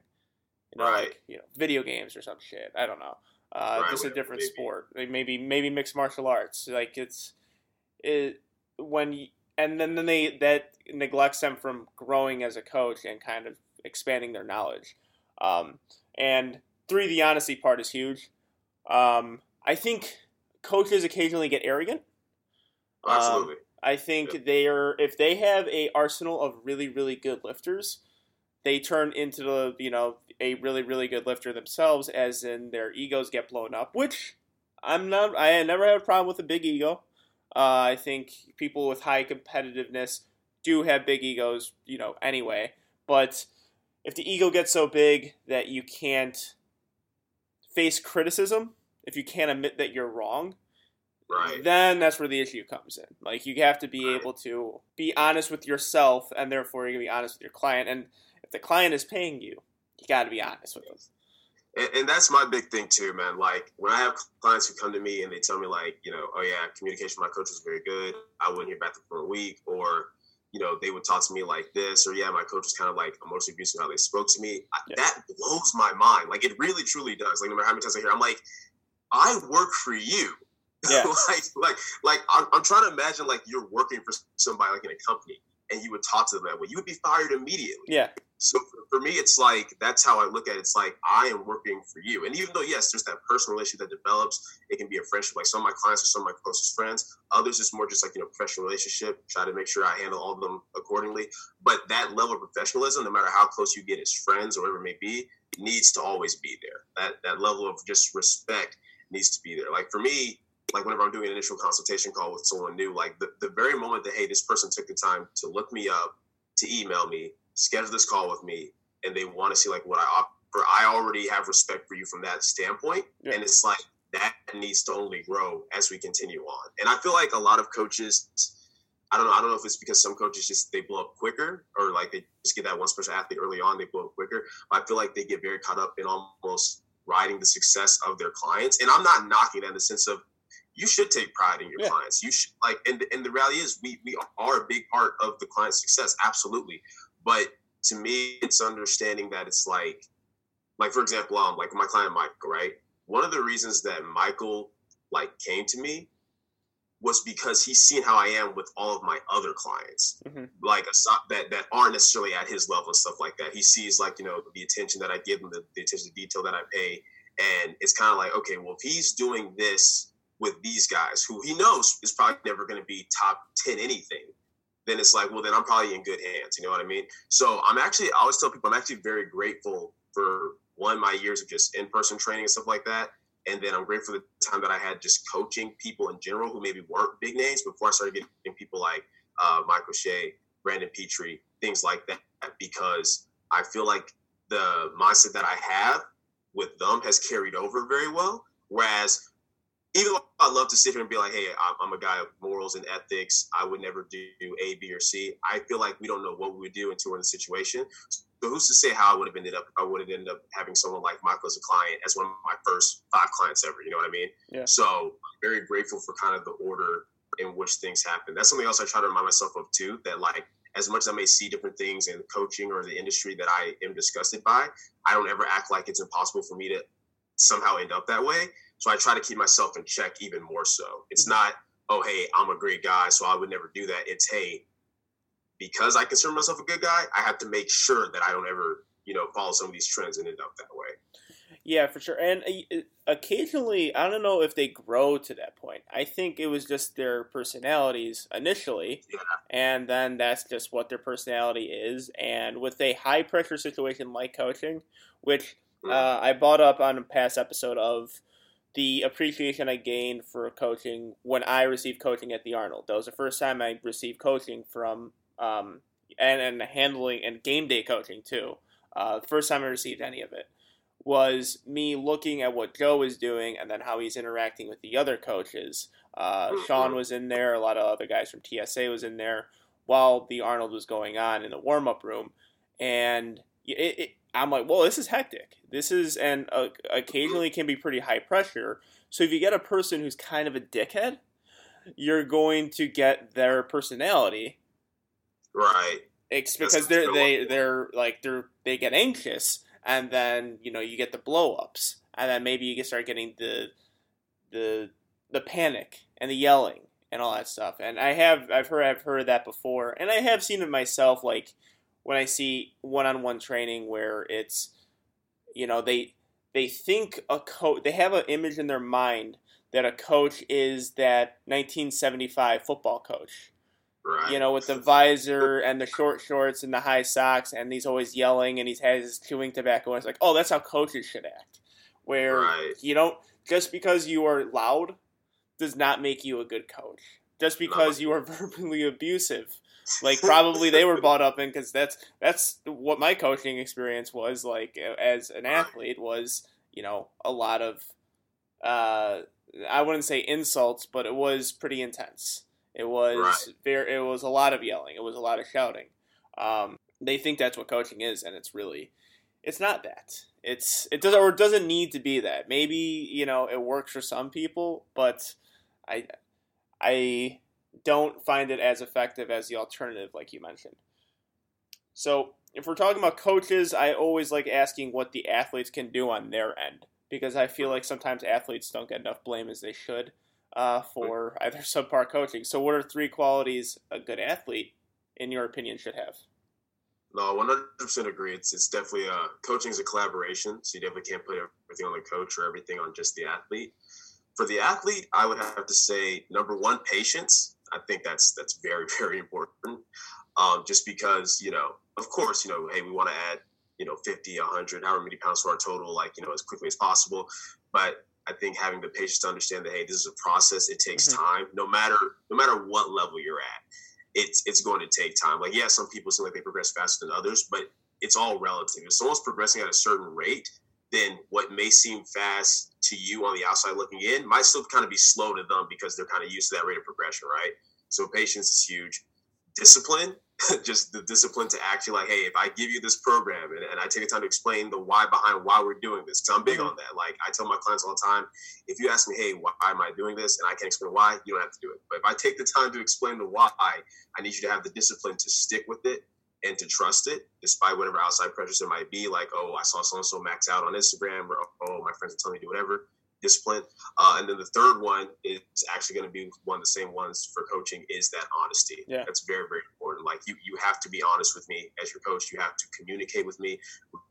A: You know,
B: right.
A: Like, you know, video games or some shit. I don't know. Uh, right, just a different maybe. sport. Like maybe maybe mixed martial arts. Like it's it when you, and then then they that neglects them from growing as a coach and kind of expanding their knowledge. Um, and three, the honesty part is huge. Um, I think coaches occasionally get arrogant.
B: Absolutely.
A: Um, I think yeah. they are if they have a arsenal of really really good lifters, they turn into the you know a really really good lifter themselves, as in their egos get blown up. Which I'm not. I never had a problem with a big ego. Uh, I think people with high competitiveness do have big egos, you know. Anyway, But if the ego gets so big that you can't face criticism, if you can't admit that you're wrong,
B: Right.
A: then that's where the issue comes in. Like you have to be
B: Right.
A: able to be honest with yourself, and therefore you're gonna be honest with your client. And if the client is paying you, you got to be honest with them.
B: And, and that's my big thing too, man. Like when I have clients who come to me and they tell me like, you know, oh yeah, communication with my coach was very good. I wouldn't hear back for a week, or you know, they would talk to me like this, or yeah, my coach was kind of like emotionally abusive how they spoke to me.
A: Yeah.
B: That blows my mind. Like it really, truly does. Like no matter how many times I hear, I'm like, I work for you.
A: Yeah.
B: like, like, like I'm, I'm trying to imagine like you're working for somebody like in a company, and you would talk to them that way. You would be fired immediately.
A: Yeah,
B: So for- for me, it's like that's how I look at it. It's like I am working for you, and even though yes, there's that personal relationship that develops, it can be a friendship. Like some of my clients are some of my closest friends. Others it's more just like you know professional relationship. Try to make sure I handle all of them accordingly. But that level of professionalism, no matter how close you get as friends or whatever it may be, needs to always be there. That that level of just respect needs to be there. Like for me, like whenever I'm doing an initial consultation call with someone new, like the, the very moment that hey, this person took the time to look me up, to email me, schedule this call with me, and they want to see like what I offer, I already have respect for you from that standpoint.
A: Yeah.
B: And it's like that needs to only grow as we continue on. And I feel like a lot of coaches, I don't know, I don't know if it's because some coaches just they blow up quicker or like they just get that one special athlete early on, they blow up quicker. But I feel like they get very caught up in almost riding the success of their clients. And I'm not knocking that in the sense of you should take pride in your
A: Yeah.
B: clients. You should like, and, and the reality is we we are a big part of the client's success, absolutely. But to me, it's understanding that it's like, like for example, um, like my client Michael, right? One of the reasons that Michael like came to me was because he's seen how I am with all of my other clients,
A: Mhm.
B: like that that aren't necessarily at his level and stuff like that. He sees like you know the attention that I give him, the, the attention to detail that I pay, and it's kind of like okay, well if he's doing this with these guys who he knows is probably never going to be top ten anything, then it's like well then I'm probably in good hands. You know what I mean? So I'm actually I always tell people I'm actually very grateful for one my years of just in person training and stuff like that. And then I'm grateful for the time that I had just coaching people in general who maybe weren't big names before I started getting people like uh, Michael Shea, Brandon Petrie, things like that, because I feel like the mindset that I have with them has carried over very well. Whereas, even though I love to sit here and be like, hey, I'm, I'm a guy of morals and ethics, I would never do A, B, or C. I feel like we don't know what we would do until we're in the situation. So who's to say how I would have ended up I would have ended up having someone like Michael as a client as one of my first five clients ever, you know what I mean?
A: Yeah.
B: So I'm very grateful for kind of the order in which things happen. That's something else I try to remind myself of too, that like as much as I may see different things in coaching or the industry that I am disgusted by, I don't ever act like it's impossible for me to somehow end up that way. So I try to keep myself in check even more so. It's not, oh hey, I'm a great guy, so I would never do that. It's hey, because I consider myself a good guy, I have to make sure that I don't ever, you know, follow some of these trends and end up that way.
A: yeah, for sure. And uh, occasionally, I don't know if they grow to that point. I think it was just their personalities initially,
B: Yeah.
A: and then that's just what their personality is. And with a high pressure situation like coaching, which uh, I brought up on a past episode of the appreciation I gained for coaching when I received coaching at the Arnold. That was the first time I received coaching from um, and and handling and game day coaching too. Uh, the first time I received any of it was me looking at what Joe was doing and then how he's interacting with the other coaches. Uh, Sean was in there, a lot of other guys from TSA was in there while the Arnold was going on in the warm up room, and it, it, I'm like, well, this is hectic. This is and uh, occasionally can be pretty high pressure. So if you get a person who's kind of a dickhead, you're going to get their personality
B: Right.
A: it's because they're they they're like they're they get anxious and then you know you get the blow ups and then maybe you can start getting the the the panic and the yelling and all that stuff and I have I've heard I've heard that before and I have seen it myself like when I see one on one training where it's you know they they think a coach they have an image in their mind that a coach is that 1975 football coach
B: Right.
A: you know, with the visor and the short shorts and the high socks, and he's always yelling and he has his chewing tobacco. And it's like, oh, that's how coaches should act. Where
B: Right.
A: you don't just because you are loud does not make you a good coach. Just because you are verbally abusive like probably they were bought up in because that's that's what my coaching experience was like as an athlete was you know a lot of uh, I wouldn't say insults, but it was pretty intense. It was right. very it was a lot of yelling. It was a lot of shouting. Um, they think that's what coaching is, and it's really it's not that. It's it doesn't or it doesn't need to be that. Maybe you know it works for some people, but I I don't find it as effective as the alternative, like you mentioned. So if we're talking about coaches, I always like asking what the athletes can do on their end because I feel like sometimes athletes don't get enough blame as they should uh, for either subpar coaching. So, what are three qualities a good athlete, in your opinion, should have?
B: No, one hundred percent agree. It's it's definitely uh, coaching is a collaboration, so you definitely can't put everything on the coach or everything on just the athlete. For the athlete, I would have to say number one, patience. I think that's that's very very important. Um, just because you know, of course, you know, hey, we want to add you know 50, 100, however many pounds to our total, like you know, as quickly as possible. But I think having the patience to understand that hey, this is a process. It takes mm-hmm. time. No matter no matter what level you're at it's it's going to take time. Like, yeah, some people seem like they progress faster than others, but it's all relative. If someone's progressing at a certain rate, then what may seem fast to you on the outside looking in might still kind of be slow to them because they're kind of used to that rate of progression, right? So patience is huge. Discipline just the discipline to actually like, hey, if I give you this program and, and I take the time to explain the why behind why we're doing this, because I'm big mm-hmm. on that. Like I tell my clients all the time, if you ask me, hey, why am I doing this, and I can't explain why, you don't have to do it. But if I take the time to explain the why, I need you to have the discipline to stick with it and to trust it, despite whatever outside pressures there might be. Like, oh, I saw so and so max out on Instagram, or oh, my friends are telling me to do whatever discipline. Uh, and then the third one is actually going to be one of the same ones for coaching is that honesty.
A: Yeah.
B: That's very, very important. Like you, you have to be honest with me as your coach. You have to communicate with me.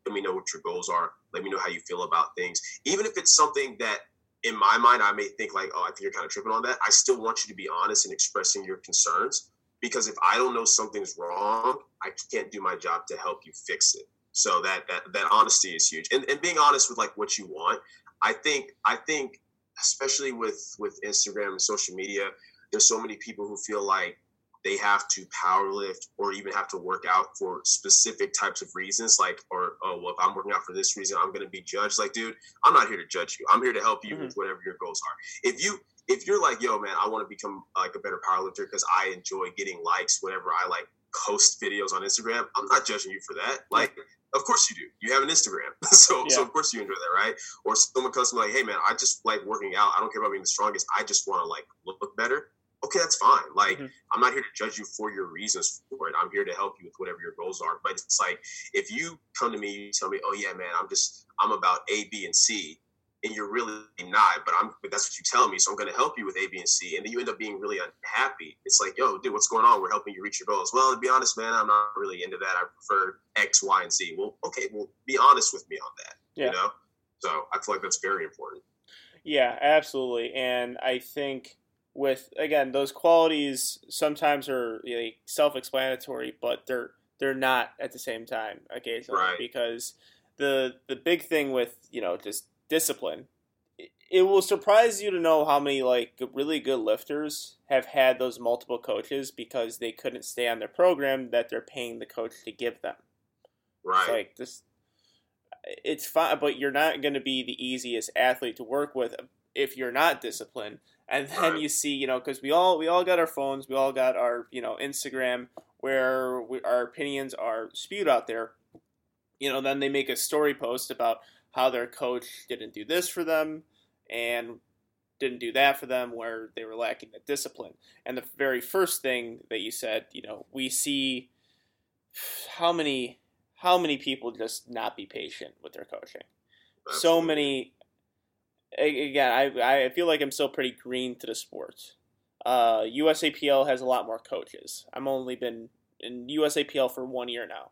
B: Let me know what your goals are. Let me know how you feel about things. Even if it's something that in my mind, I may think like, oh, I think you're kind of tripping on that. I still want you to be honest in expressing your concerns because if I don't know something's wrong, I can't do my job to help you fix it. So that that that honesty is huge, and and being honest with like what you want. I think I think especially with with Instagram and social media, there's so many people who feel like they have to power lift or even have to work out for specific types of reasons like or oh well if i'm working out for this reason i'm going to be judged like dude i'm not here to judge you i'm here to help you mm-hmm. with whatever your goals are if you if you're like yo man i want to become like a better powerlifter because i enjoy getting likes whenever i like post videos on instagram i'm not judging you for that like of course you do. You have an Instagram, so yeah. so of course you enjoy that, right? Or someone comes to me like, "Hey man, I just like working out. I don't care about being the strongest. I just want to like look better." Okay, that's fine. Like mm-hmm. I'm not here to judge you for your reasons for it. I'm here to help you with whatever your goals are. But it's like if you come to me, you tell me, "Oh yeah, man, I'm just I'm about A, B, and C," and you're really not, but I'm but that's what you tell me, so I'm going to help you with A, B, and C, and then you end up being really unhappy. It's like, yo, dude, what's going on? We're helping you reach your goals. Well, to be honest, man, I'm not really into that. I prefer X, Y, and Z. Well, okay, well, be honest with me on that. Yeah. You know, so I feel like that's very important.
A: Yeah, absolutely, and I think with again those qualities sometimes are you know, self-explanatory, but they're they're not at the same time occasionally right. because the the big thing with you know just discipline. It will surprise you to know how many like really good lifters have had those multiple coaches because they couldn't stay on their program that they're paying the coach to give them.
B: Right. It's
A: like this it's fine, but you're not going to be the easiest athlete to work with if you're not disciplined. And then you see, you know, because we all we all got our phones, we all got our you know Instagram where we, our opinions are spewed out there. You know, then they make a story post about how their coach didn't do this for them and didn't do that for them where they were lacking the discipline. And the very first thing that you said, you know, we see how many how many people just not be patient with their coaching. Absolutely. So many again, I I feel like I'm still pretty green to the sport. Uh, USAPL has a lot more coaches. I'm only been in USAPL for one year now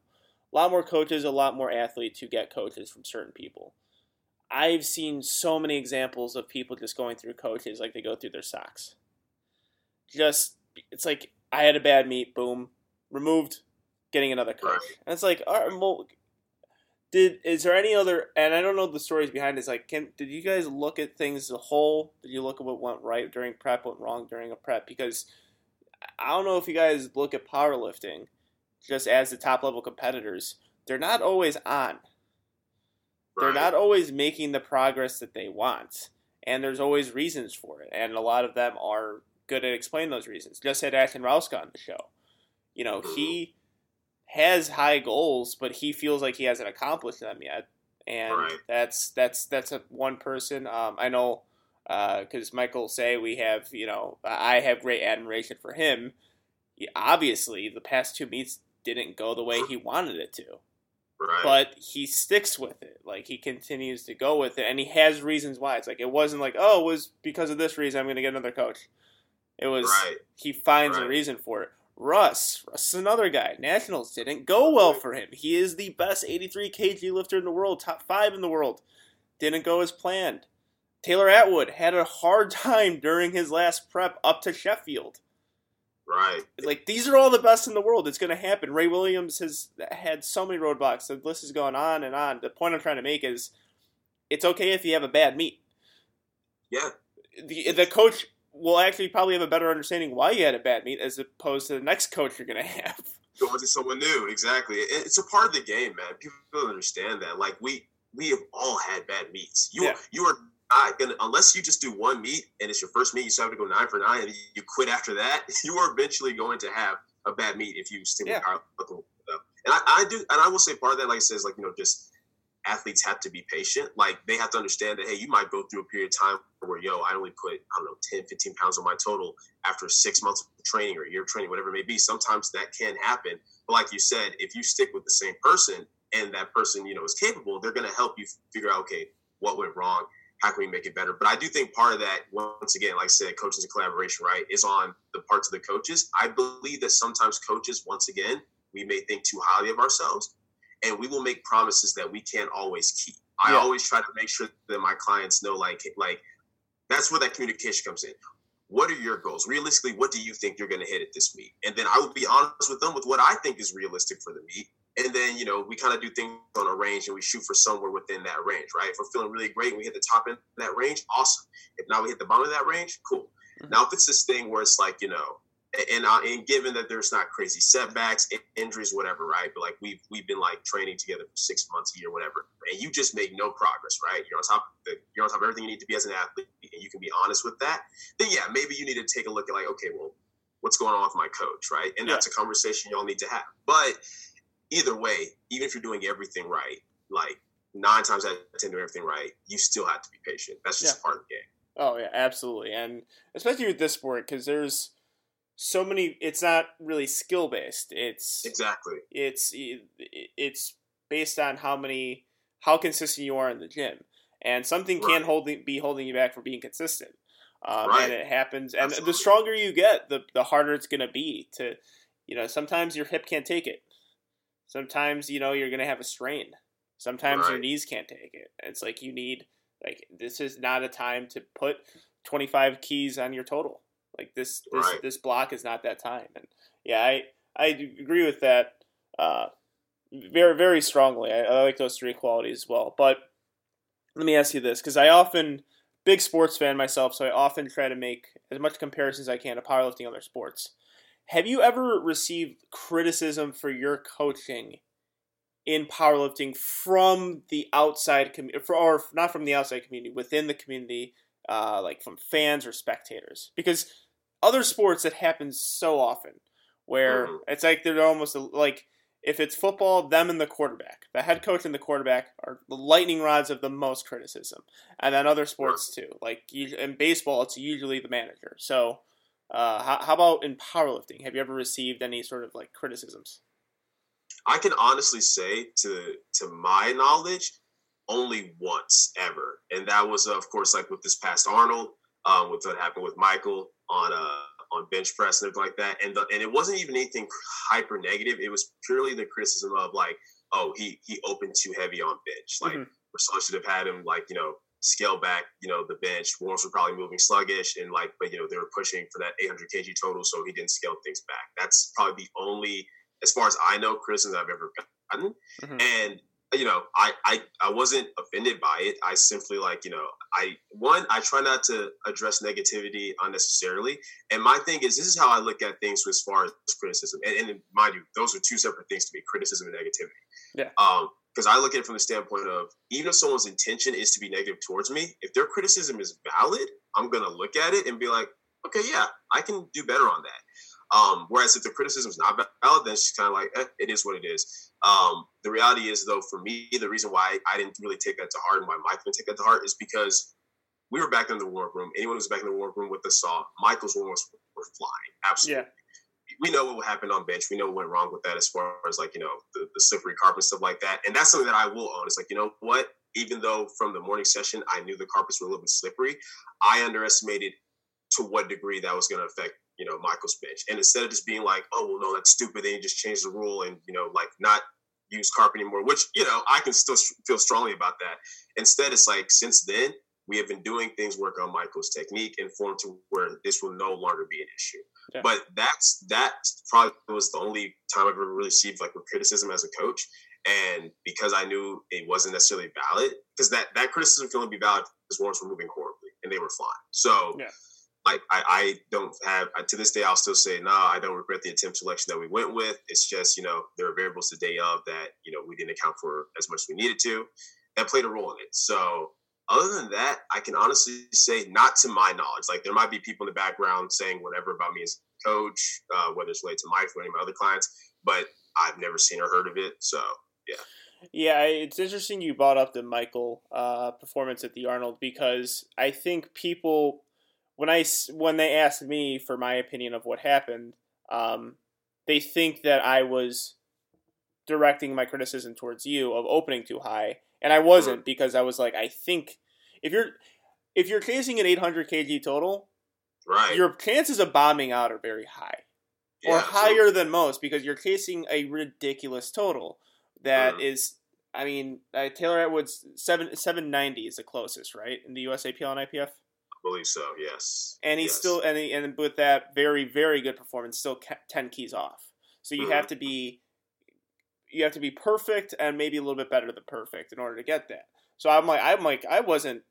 A: a lot more coaches, a lot more athletes who get coaches from certain people. I've seen so many examples of people just going through coaches like they go through their socks. Just it's like I had a bad meet, boom, removed, getting another coach. And it's like, all right, well, did is there any other? And I don't know the stories behind. It's like, can did you guys look at things as a whole? Did you look at what went right during prep, what went wrong during a prep? Because I don't know if you guys look at powerlifting just as the top level competitors. They're not always on. They're
B: Right.
A: not always making the progress that they want, and there's always reasons for it, and a lot of them are good at explaining those reasons. Just had Ashton Rouska on the show. You know, he has high goals, but he feels like he hasn't accomplished them yet, and
B: Right.
A: that's that's that's a one person. Um, I know because Michael say we have you know I have great admiration for him. He- obviously, the past two meets didn't go the way he wanted it to
B: Right.
A: but he sticks with it. Like he continues to go with it, and he has reasons why. It's like it wasn't like oh, it was because of this reason I'm going to get another coach. It was
B: right.
A: he finds a reason for it. Russ, Russ is another guy. Nationals didn't go well for him. He is the best 83 kg lifter in the world, top five in the world. Didn't go as planned. Taylor Atwood had a hard time during his last prep up to Sheffield.
B: Right.
A: Like these are all the best in the world. It's going to happen. Ray Williams has had so many roadblocks. The list is going on and on. The point I'm trying to make is, it's okay if you have a bad meet.
B: Yeah.
A: The the coach will actually probably have a better understanding why you had a bad meet as opposed to the next coach you're going to have.
B: Going to someone new. Exactly. It's a part of the game, man. People don't understand that. Like we we have all had bad meets. You
A: Yeah.
B: you are not gonna unless you just do one meet and it's your first meet. You still have to go nine for nine, and you quit after that. You are eventually going to have a bad meet if you stick
A: Yeah.
B: with powerlifting. And I, I do, and I will say part of that, like it says, like you know, just athletes have to be patient. Like they have to understand that hey, you might go through a period of time where yo, I only put I don't know 10, 15 pounds on my total after six months of training or a year of training, whatever it may be. Sometimes that can happen. But like you said, if you stick with the same person and that person, you know, is capable, they're going to help you figure out, okay, what went wrong? How can we make it better? But I do think part of that, once again, like I said, coaches and collaboration, right, is on the parts of the coaches. I believe that sometimes coaches, once again, we may think too highly of ourselves and we will make promises that we can't always keep. I always try to make sure that my clients know, like, like that's where that communication comes in. What are your goals? Realistically, what do you think you're going to hit at this meet? And then I will be honest with them with what I think is realistic for the meet. And then, you know, we kind of do things on a range and we shoot for somewhere within that range, right? If we're feeling really great and we hit the top end of that range, awesome. If now we hit the bottom of that range, cool.
A: Mhm.
B: Now, if it's this thing where it's like, you know, and uh, and given that there's not crazy setbacks, in- injuries, whatever, right? But like we've we've been like training together for six months, a year, whatever, and you just make no progress, right? You're on top of the, you're on top of everything you need to be as an athlete, and you can be honest with that. Then yeah, maybe you need to take a look at like, okay, well, what's going on with my coach, right? And
A: Yeah.
B: that's a conversation y'all need to have. But either way, even if you're doing everything right, like nine times out of ten doing everything right, you still have to be patient. That's just part of the game.
A: Oh yeah, absolutely, and especially with this sport because there's so many. It's not really skill based. It's
B: Exactly.
A: it's it's based on how many how consistent you are in the gym, and something can hold be holding you back from being consistent. Um,
B: Right.
A: And it happens, and
B: Absolutely.
A: the stronger you get, the the harder it's going to be to, you know, sometimes your hip can't take it. Sometimes you know you're going to have a strain. Sometimes your knees can't take it. It's like you need like this is not a time to put 25 keys on your total. Like this this
B: Right.
A: this block is not that time. And yeah, I I agree with that uh, very very strongly. I, I like those three qualities as well. But let me ask you this because I often big sports fan myself, so I often try to make as much comparisons as I can to powerlifting and other sports. Have you ever received criticism for your coaching in powerlifting from the outside community, or not from the outside community, within the community, uh, like from fans or spectators? Because other sports, it happens so often where
B: Mhm.
A: it's like they're almost like if it's football, them and the quarterback, the head coach and the quarterback are the lightning rods of the most criticism, and then other sports too. Like in baseball, it's usually the manager. So, uh, how, how about in powerlifting? Have you ever received any sort of like criticisms?
B: I can honestly say, to to my knowledge, only once ever, and that was of course like with this past Arnold, um, with what happened with Michael on uh on bench press and everything like that, and the, and it wasn't even anything hyper negative. It was purely the criticism of like, oh, he he opened too heavy on bench, like
A: Mhm.
B: Marcelo should have had him like you know scale back, you know, the bench. Warms were probably moving sluggish, and like, but you know they were pushing for that 800 kg total, so he didn't scale things back. That's probably the only as far as I know, criticism I've ever gotten.
A: Mhm.
B: And you know, I, I I wasn't offended by it. I simply like, you know, I one, I try not to address negativity unnecessarily. And my thing is this is how I look at things as far as criticism. And, and mind you, those are two separate things to me, criticism and negativity.
A: Yeah.
B: Um, because I look at it from the standpoint of even if someone's intention is to be negative towards me, if their criticism is valid, I'm gonna look at it and be like, okay, yeah, I can do better on that. Um, whereas if the criticism is not valid, then it's kind of like eh, it is what it is. Um, the reality is, though, for me, the reason why I didn't really take that to heart and why Mike didn't take that to heart is because we were back in the warm room. Anyone who was back in the warm room with us saw Michael's warm were flying. Absolutely.
A: Yeah.
B: We know what happened on bench. We know what went wrong with that as far as like, you know, the, the slippery carpet stuff like that. And that's something that I will own. It's like, you know what? Even though from the morning session I knew the carpets were a little bit slippery, I underestimated to what degree that was going to affect you know Michael's bench. And instead of just being like, oh well, no, that's stupid, then you just change the rule and you know like not use carpet anymore, which you know I can still feel strongly about that. Instead, it's like since then we have been doing things work on Michael's technique and form to where this will no longer be an issue. Yeah. But that's that probably was the only time I've ever received like criticism as a coach. And because I knew it wasn't necessarily valid, because that that criticism can only be valid because Warrens were moving horribly and they were fine. So
A: yeah
B: like I, I don't have to this day I'll still say no nah, I don't regret the attempt selection that we went with it's just you know there are variables the day of that you know we didn't account for as much as we needed to that played a role in it so other than that I can honestly say not to my knowledge. Like there might be people in the background saying whatever about me as a coach uh, whether it's related to Mike or any of my other clients but I've never seen or heard of it so yeah.
A: Yeah, it's interesting you brought up the Michael uh, performance at the Arnold because I think people when I when they asked me for my opinion of what happened, um, they think that I was directing my criticism towards you of opening too high, and I wasn't because I was like, I think if you're if you're chasing an 800 kg total,
B: right,
A: your chances of bombing out are very high, yeah, or higher so- than most because you're chasing a ridiculous total that mm. is. I mean, uh, Taylor Atwood's seven seven ninety is the closest, right, in the USAPL and IPF I
B: believe so. Yes.
A: And he's
B: yes.
A: still and he, and with that very very good performance, still ten keys off. So you mm-hmm. have to be you have to be perfect and maybe a little bit better than perfect in order to get that. So I'm like I'm like I wasn't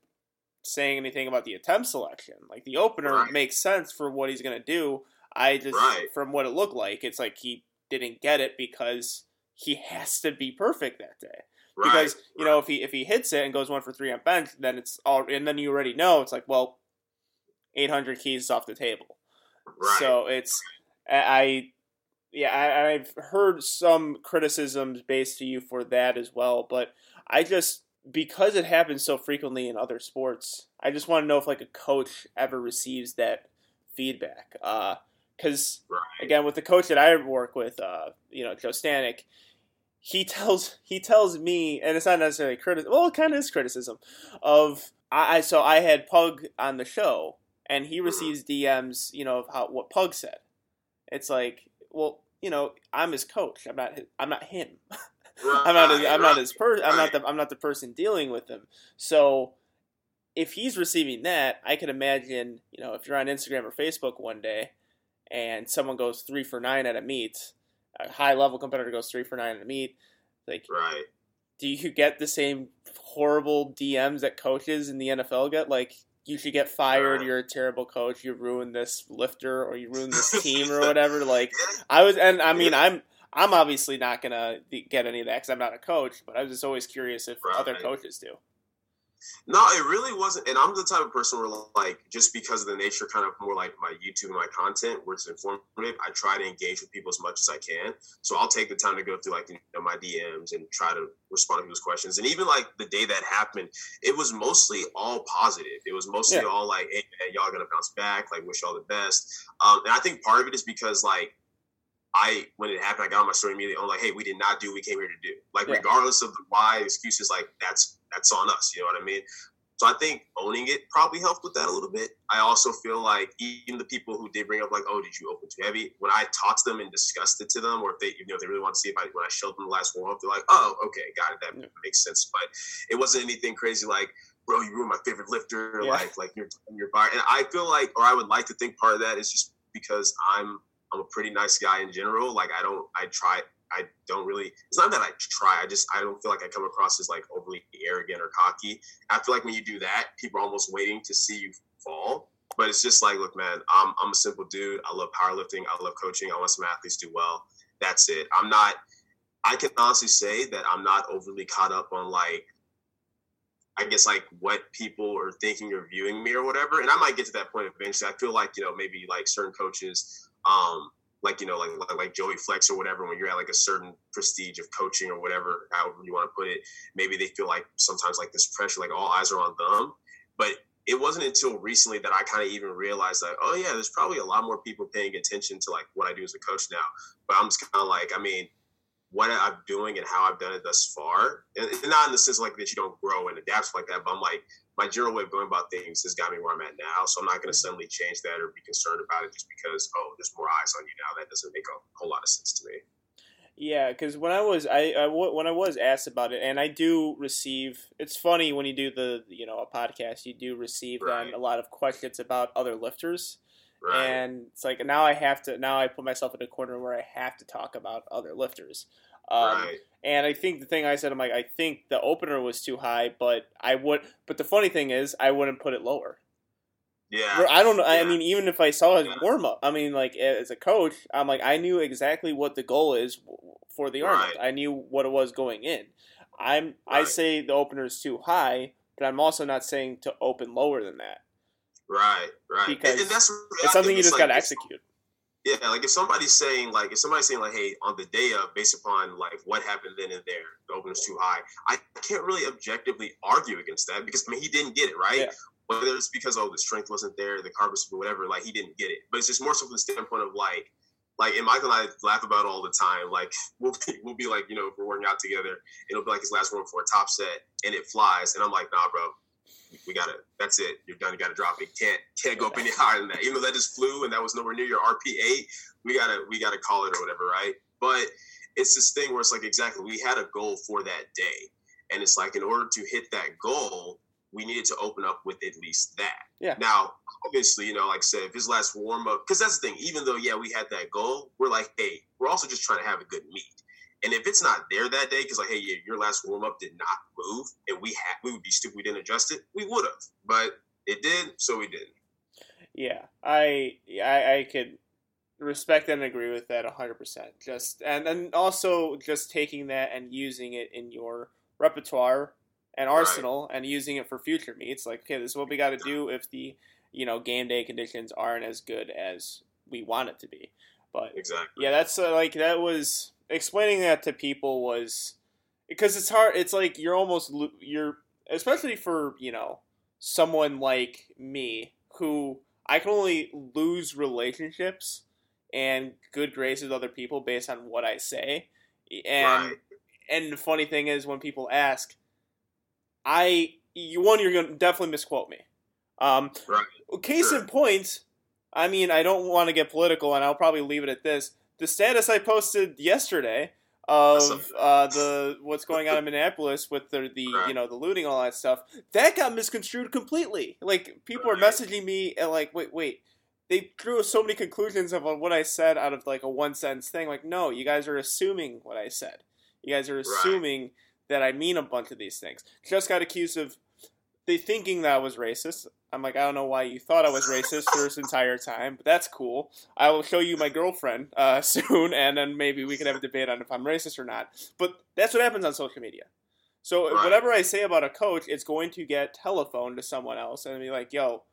A: saying anything about the attempt selection. Like the opener right. makes sense for what he's gonna do. I just right. from what it looked like, it's like he didn't get it because he has to be perfect that day. Right. Because you know if he if he hits it and goes one for three on bench, then it's all and then you already know it's like well 800 keys off the table. Right. So it's I yeah I, I've heard some criticisms based to you for that as well, but I just because it happens so frequently in other sports, I just want to know if like a coach ever receives that feedback. Because uh, right. again, with the coach that I work with, uh, you know Joe Stanek, he tells he tells me, and it's not necessarily criticism. Well, it kind of is criticism of I. So I had Pug on the show, and he receives DMs, you know, of how what Pug said. It's like, well, you know, I'm his coach. I'm not. His, I'm not him. I'm not. His, I'm not his person. I'm not the. I'm not the person dealing with him. So, if he's receiving that, I can imagine. You know, if you're on Instagram or Facebook one day, and someone goes three for nine at a meet, a high level competitor goes three for nine at a meet, like,
B: right?
A: Do you get the same horrible DMs that coaches in the NFL get? Like, you should get fired. You're a terrible coach. You ruined this lifter, or you ruined this team, or whatever. Like I was, and I mean, I'm I'm obviously not gonna get any of that because I'm not a coach. But I was just always curious if right. other coaches do.
B: No, it really wasn't. And I'm the type of person where, like, just because of the nature, kind of more like my YouTube and my content, where it's informative, I try to engage with people as much as I can. So I'll take the time to go through, like, you know, my DMs and try to respond to people's questions. And even like the day that happened, it was mostly all positive. It was mostly yeah. all like, hey, man, y'all gonna bounce back. Like, wish y'all the best. Um, and I think part of it is because, like, I when it happened, I got on my story immediately. I'm like, hey, we did not do what we came here to do. Like, yeah. regardless of the why excuses, like that's that's on us. You know what I mean? So I think owning it probably helped with that a little bit. I also feel like even the people who did bring up like, oh, did you open too heavy? When I talked to them and discussed it to them, or if they, you know, they really want to see if I when I showed them the last warm up, they're like, oh, okay, got it, that yeah. makes sense. But it wasn't anything crazy like, bro, you ruined my favorite lifter, yeah. like like you're you're bar. And I feel like, or I would like to think part of that is just because I'm I'm a pretty nice guy in general. Like I don't, I try, I don't really. It's not that I try. I just I don't feel like I come across as like overly arrogant or cocky. I feel like when you do that, people are almost waiting to see you fall. But it's just like, look, man, I'm I'm a simple dude. I love powerlifting. I love coaching. I want some athletes to do well. That's it. I'm not. I can honestly say that I'm not overly caught up on like I guess like what people are thinking or viewing me or whatever. And I might get to that point eventually. I feel like you know maybe like certain coaches, um, like you know like like Joey Flex or whatever. When you're at like a certain prestige of coaching or whatever, however you want to put it, maybe they feel like sometimes like this pressure, like all eyes are on them. But it wasn't until recently that I kind of even realized that oh yeah, there's probably a lot more people paying attention to like what I do as a coach now. But I'm just kind of like I mean what I'm doing and how I've done it thus far. And, not in the sense like that you don't grow and adapt like that, but I'm like, my general way of going about things has got me where I'm at now. So I'm not going to mm-hmm. suddenly change that or be concerned about it just because, oh, there's more eyes on you now. That doesn't make a whole lot of sense to me.
A: Yeah, because when I was I, I when I was asked about it, and I do receive. It's funny when you do the you know a podcast, you do receive right. then a lot of questions about other lifters, right. and it's like now I have to now I put myself in a corner where I have to talk about other lifters. Um, right. And I think the thing I said, I'm like, I think the opener was too high, but I would. But the funny thing is, I wouldn't put it lower.
B: Yeah.
A: I don't know. Yeah. I mean, even if I saw his yeah. warm up, I mean, like as a coach, I'm like, I knew exactly what the goal is for the arm. Right. I knew what it was going in. I'm. Right. I say the opener is too high, but I'm also not saying to open lower than that.
B: Right. Right.
A: Because and, and that's it's something you just like, got to execute.
B: Yeah, like if somebody's saying like if somebody's saying like, hey, on the day of, based upon like what happened then and there, the opener's too high. I can't really objectively argue against that because I mean he didn't get it right. Yeah. Whether it's because oh the strength wasn't there, the or whatever, like he didn't get it. But it's just more so from the standpoint of like like and Michael and I laugh about it all the time. Like we'll be, we'll be like you know if we're working out together, it'll be like his last one for a top set and it flies, and I'm like nah, bro, we gotta that's it. You're done. You gotta drop it. Can't can't go up any higher than that. Even though that just flew and that was nowhere near your RPE 8 we gotta we gotta call it or whatever right? But it's this thing where it's like exactly we had a goal for that day. And it's like in order to hit that goal we needed to open up with at least that.
A: Yeah.
B: Now obviously you know like i said if his last warm up because that's the thing even though yeah we had that goal we're like hey we're also just trying to have a good meet and if it's not there that day, because like, hey, your last warm up did not move, and we had, we would be stupid we didn't adjust it. We would have, but it did, so we didn't.
A: Yeah, I, I, I could respect and agree with that hundred percent. Just and and also just taking that and using it in your repertoire and arsenal right. and using it for future meets. Like, okay, this is what we got to do if the you know game day conditions aren't as good as we want it to be. But
B: exactly,
A: yeah, that's uh, like that was explaining that to people was because it's hard. It's like you're almost you're especially for you know someone like me who I can only lose relationships and good graces with other people based on what I say. And right. and the funny thing is when people ask, I you one you're gonna definitely misquote me. Um,
B: right.
A: Case sure. in point, I mean I don't want to get political, and I'll probably leave it at this the status I posted yesterday of uh, the what's going on in Minneapolis with the, the you know the looting all that stuff that got misconstrued completely. Like people are messaging me and like wait wait they drew so many conclusions of what I said out of like a one sentence thing. Like no, you guys are assuming what I said. You guys are assuming right. that I mean a bunch of these things. Just got accused of they thinking that I was racist. I'm like, I don't know why you thought I was racist for this entire time, but that's cool. I will show you my girlfriend uh, soon, and then maybe we can have a debate on if I'm racist or not. But that's what happens on social media. So whatever I say about a coach, it's going to get telephoned to someone else and be like, yo,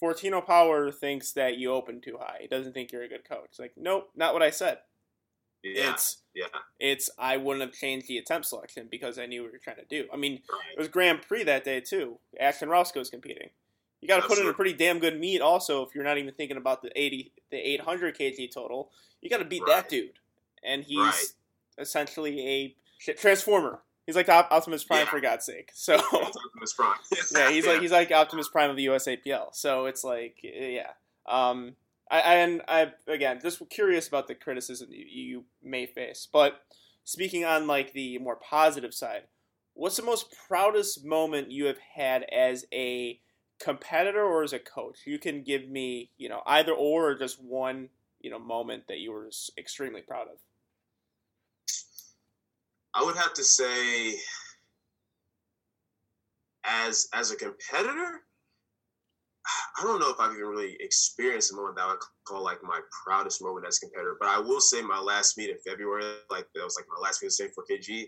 A: Fortino Power thinks that you open too high. He doesn't think you're a good coach. It's like, nope, not what I said.
B: Yeah,
A: it's
B: yeah.
A: It's I wouldn't have changed the attempt selection because I knew what we were trying to do. I mean, it was Grand Prix that day too. Ashton Rouska's competing. You got to put in a pretty damn good meet. Also, if you're not even thinking about the eighty, the eight hundred kg total, you got to beat right. that dude. And he's right. essentially a transformer. He's like Optimus Prime yeah. for God's sake. So
B: Optimus Prime.
A: yeah, he's yeah. like he's like Optimus Prime of the USAPL. So it's like yeah. Um, I, and I again just curious about the criticism you, you may face. But speaking on like the more positive side, what's the most proudest moment you have had as a competitor or as a coach? You can give me, you know, either or, just one, you know, moment that you were extremely proud of.
B: I would have to say, as as a competitor, I don't know if I've even really experienced a moment that I would call like my proudest moment as a competitor. But I will say my last meet in February, like that was like my last meet in. 4 kg.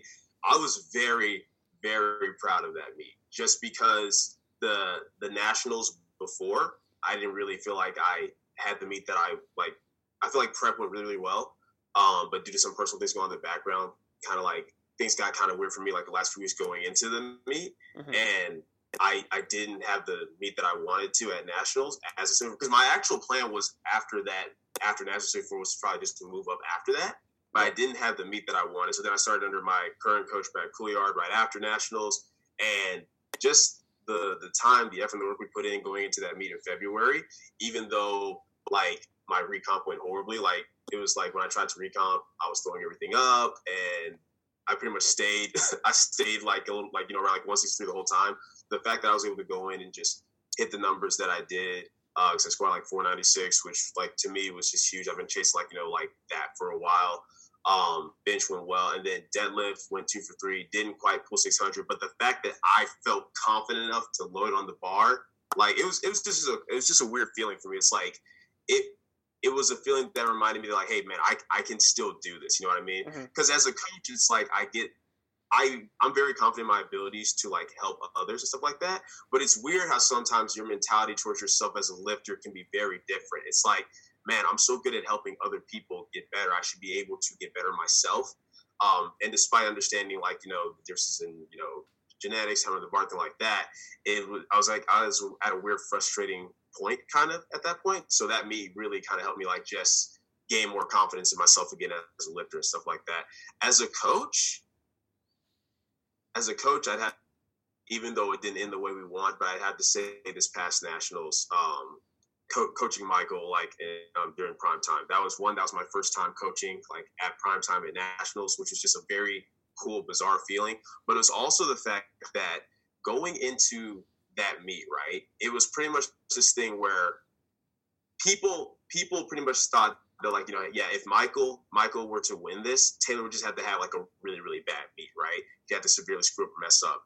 B: I was very, very proud of that meet just because the the nationals before I didn't really feel like I had the meet that I like. I feel like prep went really, really well, um, but due to some personal things going on in the background, kind of like things got kind of weird for me like the last few weeks going into the meet, mm-hmm. and I I didn't have the meet that I wanted to at nationals as a senior because my actual plan was after that after national senior was probably just to move up after that. But I didn't have the meet that I wanted, so then I started under my current coach Brad Couillard right after nationals, and just the the time, the effort, and the work we put in going into that meet in February, even though like my recomp went horribly, like it was like when I tried to recomp, I was throwing everything up and I pretty much stayed. I stayed like a little, like you know, around like 163 the whole time. The fact that I was able to go in and just hit the numbers that I did, because uh, I scored like 496, which like to me was just huge. I've been chasing like you know like that for a while. Um, bench went well, and then deadlift went two for three. Didn't quite pull 600, but the fact that I felt confident enough to load on the bar, like it was, it was just a, it was just a weird feeling for me. It's like it it was a feeling that reminded me like, hey man, I, I can still do this. You know what I mean? Because mm-hmm. as a coach, it's like I get I I'm very confident in my abilities to like help others and stuff like that. But it's weird how sometimes your mentality towards yourself as a lifter can be very different. It's like, man, I'm so good at helping other people get better. I should be able to get better myself. Um, and despite understanding like you know the differences in you know genetics, how the bar, thing like that, it was I was like I was at a weird, frustrating point kind of at that point. So that me really kind of helped me like just gain more confidence in myself again as a lifter and stuff like that. As a coach, as a coach, I'd have, even though it didn't end the way we want, but I had to say this past nationals, um, co- coaching Michael like um, during prime time. That was one. That was my first time coaching like at prime time at nationals, which was just a very cool, bizarre feeling. But it was also the fact that going into that meet, right? It was pretty much this thing where people people pretty much thought they're like, you know, yeah, if Michael Michael were to win this, Taylor would just have to have like a really really bad meet, right? He had to severely screw up or mess up.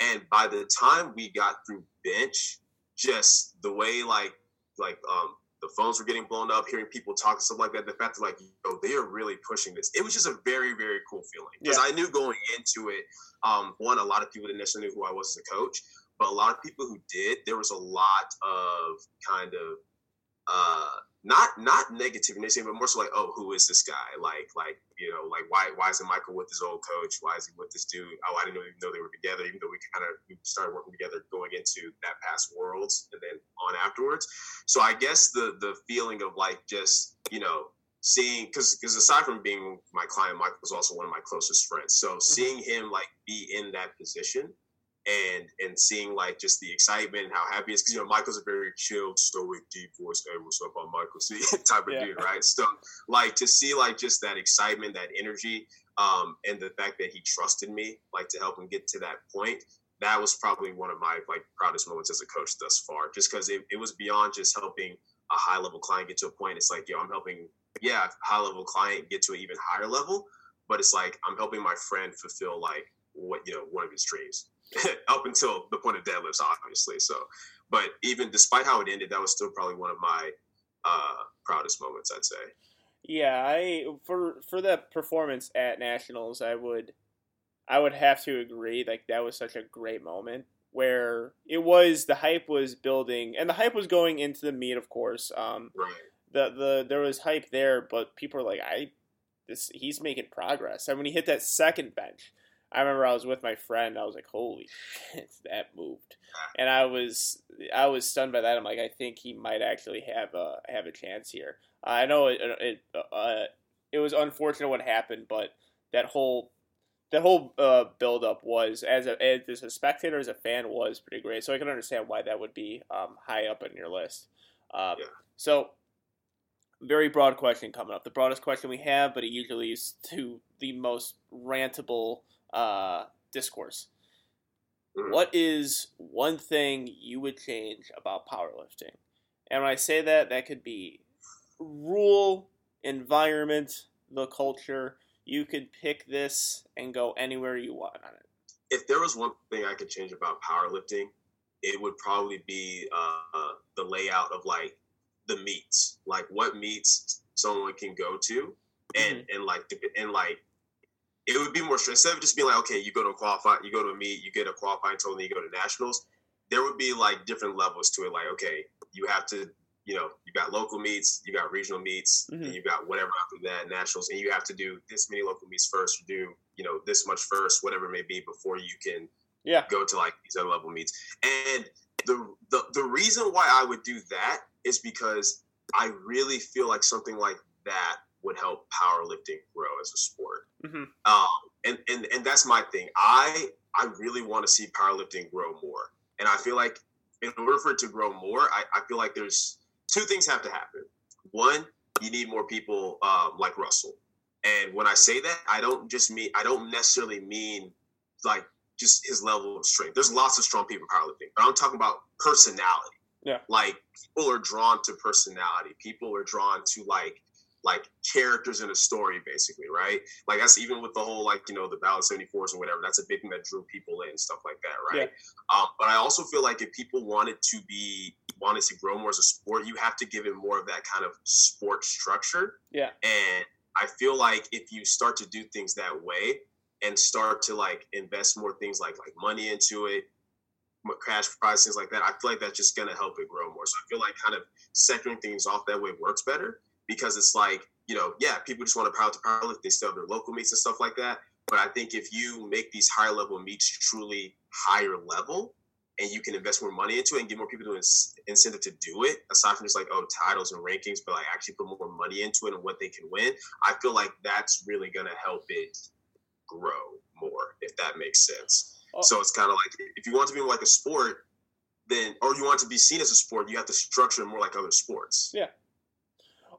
B: And by the time we got through bench, just the way like like um the phones were getting blown up, hearing people talk and stuff like that. The fact that like, yo, they are really pushing this. It was just a very, very cool feeling because yeah. I knew going into it, um, one, a lot of people didn't necessarily know who I was as a coach, but a lot of people who did, there was a lot of kind of uh, not not negative in but more so like, oh, who is this guy? Like, like you know, like why why isn't Michael with his old coach? Why is he with this dude? Oh, I didn't even know they were together. Even though we kind of started working together going into that past worlds and then on afterwards. So I guess the the feeling of like just you know seeing because because aside from being my client, Michael was also one of my closest friends. So mm-hmm. seeing him like be in that position and and seeing like just the excitement and how happy is because you know Michael's a very chilled, stoic, deep voice. Hey, what's up, I'm Michael C type of yeah. dude, right? So like to see like just that excitement, that energy, um, and the fact that he trusted me, like to help him get to that point. That was probably one of my like proudest moments as a coach thus far, just because it, it was beyond just helping a high level client get to a point. It's like, yo, I'm helping, yeah, high level client get to an even higher level, but it's like I'm helping my friend fulfill like what you know one of his dreams up until the point of deadlifts, obviously. So, but even despite how it ended, that was still probably one of my uh, proudest moments, I'd say.
A: Yeah, I for for that performance at nationals, I would I would have to agree. Like that was such a great moment where it was the hype was building, and the hype was going into the meet, of course. Um,
B: right.
A: The the there was hype there, but people are like, I this he's making progress. And when he hit that second bench, I remember I was with my friend. I was like, "Holy shit, that moved!" And I was I was stunned by that. I'm like, I think he might actually have a have a chance here. I know it it uh, it was unfortunate what happened, but that whole that whole uh, build up was as a as a spectator as a fan was pretty great. So I can understand why that would be um, high up in your list. Um, yeah. So very broad question coming up. The broadest question we have, but it usually is to the most rantable uh, discourse. Mm-hmm. What is one thing you would change about powerlifting? And when I say that, that could be rule, environment, the culture. you could pick this and go anywhere you want on it?
B: If there was one thing I could change about powerlifting, it would probably be uh, the layout of like the meets, like what meets someone can go to, and mm-hmm. and like and like it would be more instead of just being like, okay, you go to a qualify, you go to a meet, you get a qualifying total, and you go to nationals. There would be like different levels to it. Like, okay, you have to, you know, you got local meets, you got regional meets, mm-hmm. and you got whatever after that nationals, and you have to do this many local meets first, or do you know this much first, whatever it may be, before you can
A: yeah
B: go to like these other level meets. And the the the reason why I would do that is because I really feel like something like that would help powerlifting grow as a sport. Mm-hmm. Um, and, and and that's my thing. I I really want to see powerlifting grow more. And I feel like in order for it to grow more, I, I feel like there's two things have to happen. One, you need more people um, like Russell. And when I say that, I don't just mean I don't necessarily mean like just his level of strength. There's lots of strong people in powerlifting, but I'm talking about personality.
A: Yeah.
B: Like people are drawn to personality. People are drawn to like like characters in a story, basically, right? Like that's even with the whole like you know the Battle 74s or whatever. That's a big thing that drew people in, stuff like that, right? Yeah. Um, but I also feel like if people wanted to be wanted to grow more as a sport, you have to give it more of that kind of sport structure.
A: Yeah.
B: And I feel like if you start to do things that way and start to like invest more things like like money into it, cash prize, things like that, I feel like that's just gonna help it grow more. So I feel like kind of sectoring things off that way works better because it's like, you know, yeah, people just want to power to powerlift. They still have their local meets and stuff like that. But I think if you make these higher level meets truly higher level, and you can invest more money into it and give more people to incentive to do it, aside from just like oh titles and rankings, but like actually put more money into it and what they can win. I feel like that's really gonna help it grow more, if that makes sense. Oh. So it's kind of like if you want to be like a sport, then or you want to be seen as a sport, you have to structure it more like other sports.
A: Yeah.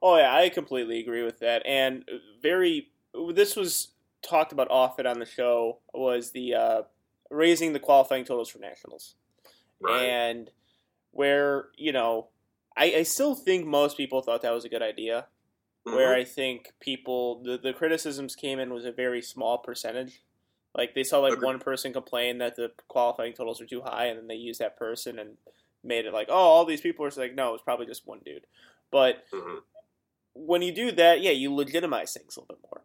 A: Oh yeah, I completely agree with that. And very, this was talked about often on the show was the uh, raising the qualifying totals for nationals, right. and where you know, I, I still think most people thought that was a good idea. Mm-hmm. Where I think people the, the criticisms came in was a very small percentage. Like they saw like okay. one person complain that the qualifying totals are too high, and then they used that person and made it like, oh, all these people are like, no, it's probably just one dude. But mm-hmm when you do that, yeah, you legitimize things a little bit more.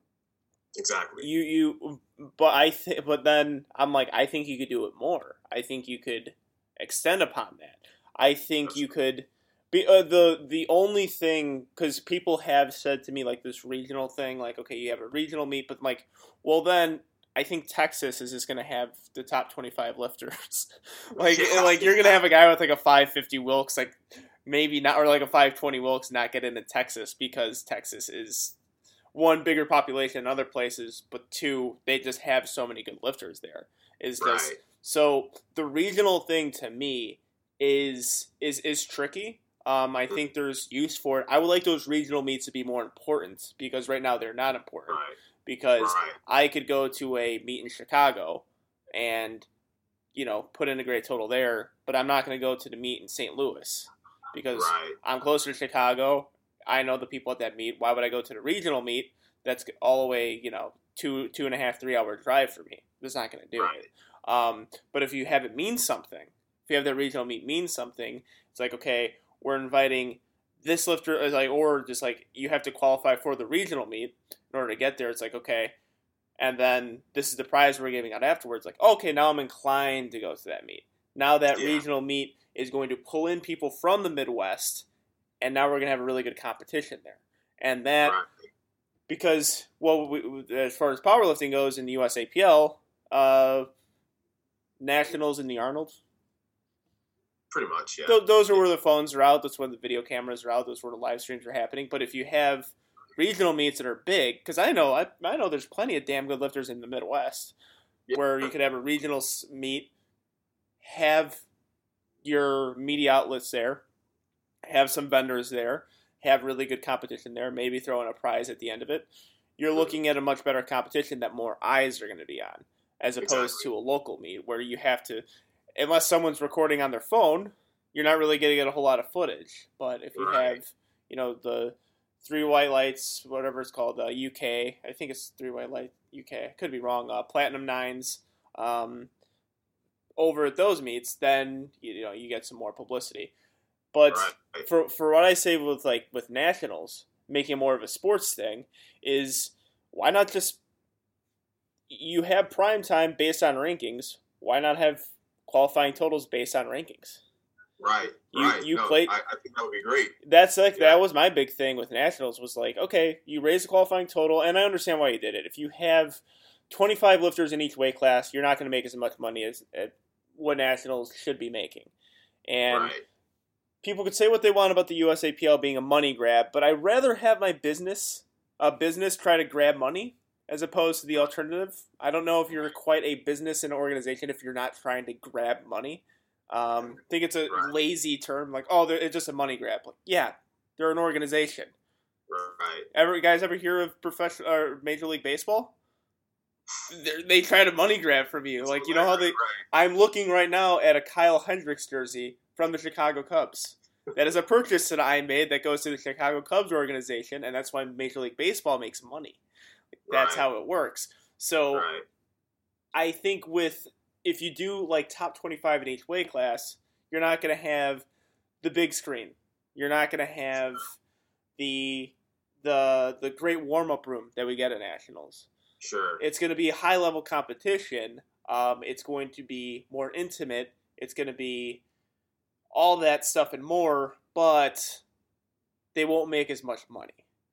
B: Exactly.
A: You you, but I th- but then I'm like, I think you could do it more. I think you could extend upon that. I think you could. Be, uh, the the only thing because people have said to me like this regional thing like okay you have a regional meet but like well then I think Texas is just going to have the top 25 lifters. like yeah. like you're going to have a guy with like a 550 Wilks like maybe not, or like a 520 Wilks not get into Texas because Texas is one bigger population than other places, but two they just have so many good lifters there. Is just right. so the regional thing to me is is is tricky. Um, I think there's use for it. I would like those regional meets to be more important because right now they're not important. Right. Because right. I could go to a meet in Chicago and you know put in a great total there, but I'm not going to go to the meet in St. Louis because right. I'm closer to Chicago. I know the people at that meet. Why would I go to the regional meet? That's all the way, you know, two two and a half, three hour drive for me. That's not going to do right. it. Um, but if you have it mean something, if you have that regional meet mean something, it's like okay, we're inviting this lifter, uh, like, or just like you have to qualify for the regional meet in order to get there. It's like okay, and then this is the prize we're giving out afterwards. Like okay, now I'm inclined to go to that meet. Now that yeah. regional meet is going to pull in people from the Midwest, and now we're going to have a really good competition there. And that, right. because, well, we, as far as powerlifting goes in the USAPL, uh, Nationals in the Arnold.
B: Pretty much, yeah.
A: Th- those are where the phones are out. That's when the video cameras are out. Those where the live streams are happening. But if you have regional meets that are big, because I know I, I know there's plenty of damn good lifters in the Midwest, yeah. where you could have a regional meet, have your media outlets there, have some vendors there, have really good competition there, maybe throw in a prize at the end of it. You're looking at a much better competition that more eyes are going to be on, as opposed exactly. to a local meet where you have to, unless someone's recording on their phone, you're not really going to get a whole lot of footage. But if you right. have, you know, the three white lights, whatever it's called, uh, UK. I think it's three white light UK. I could be wrong. Uh, platinum nines. Um, over at those meets, then you know you get some more publicity. But
B: Right.
A: for for what I say with like with nationals, making more of a sports thing is why not just you have prime time based on rankings? Why not have qualifying totals based on rankings?
B: Right.
A: You-
B: right.
A: you
B: no,
A: played-
B: I, I think that would be great.
A: That's like
B: Yeah.
A: that was my big thing with nationals was like okay, you raise the qualifying total, and I understand why you did it. If you have twenty five lifters in each weight class, you're not going to make as much money as what nationals should be making, and
B: right.
A: people could say what they want about the USAPL being a money grab, but I'd rather have my business, a business, try to grab money as opposed to the alternative. I don't know if you're quite a business and organization if you're not trying to grab money. Um, I think it's a
B: Right.
A: lazy term, like oh, it's just a money grab. Like, yeah, they're an organization.
B: Right.
A: Ever guys ever hear of professional or Major League Baseball? They're, try to money grab from you, like you know how they. I'm looking right now at a Kyle Hendricks jersey from the Chicago Cubs. That is a purchase that I made that goes to the Chicago Cubs organization, and that's why Major League Baseball makes money. That's
B: Right.
A: how it works. So
B: Right.
A: I think with if you do like top 25 in each weight class, you're not going to have the big screen. You're not going to have the the the great warm up room that we get at nationals
B: Sure.
A: it's going to be high level competition. Um, it's going to be more intimate. It's going to be all that stuff and more, but they won't make as much money.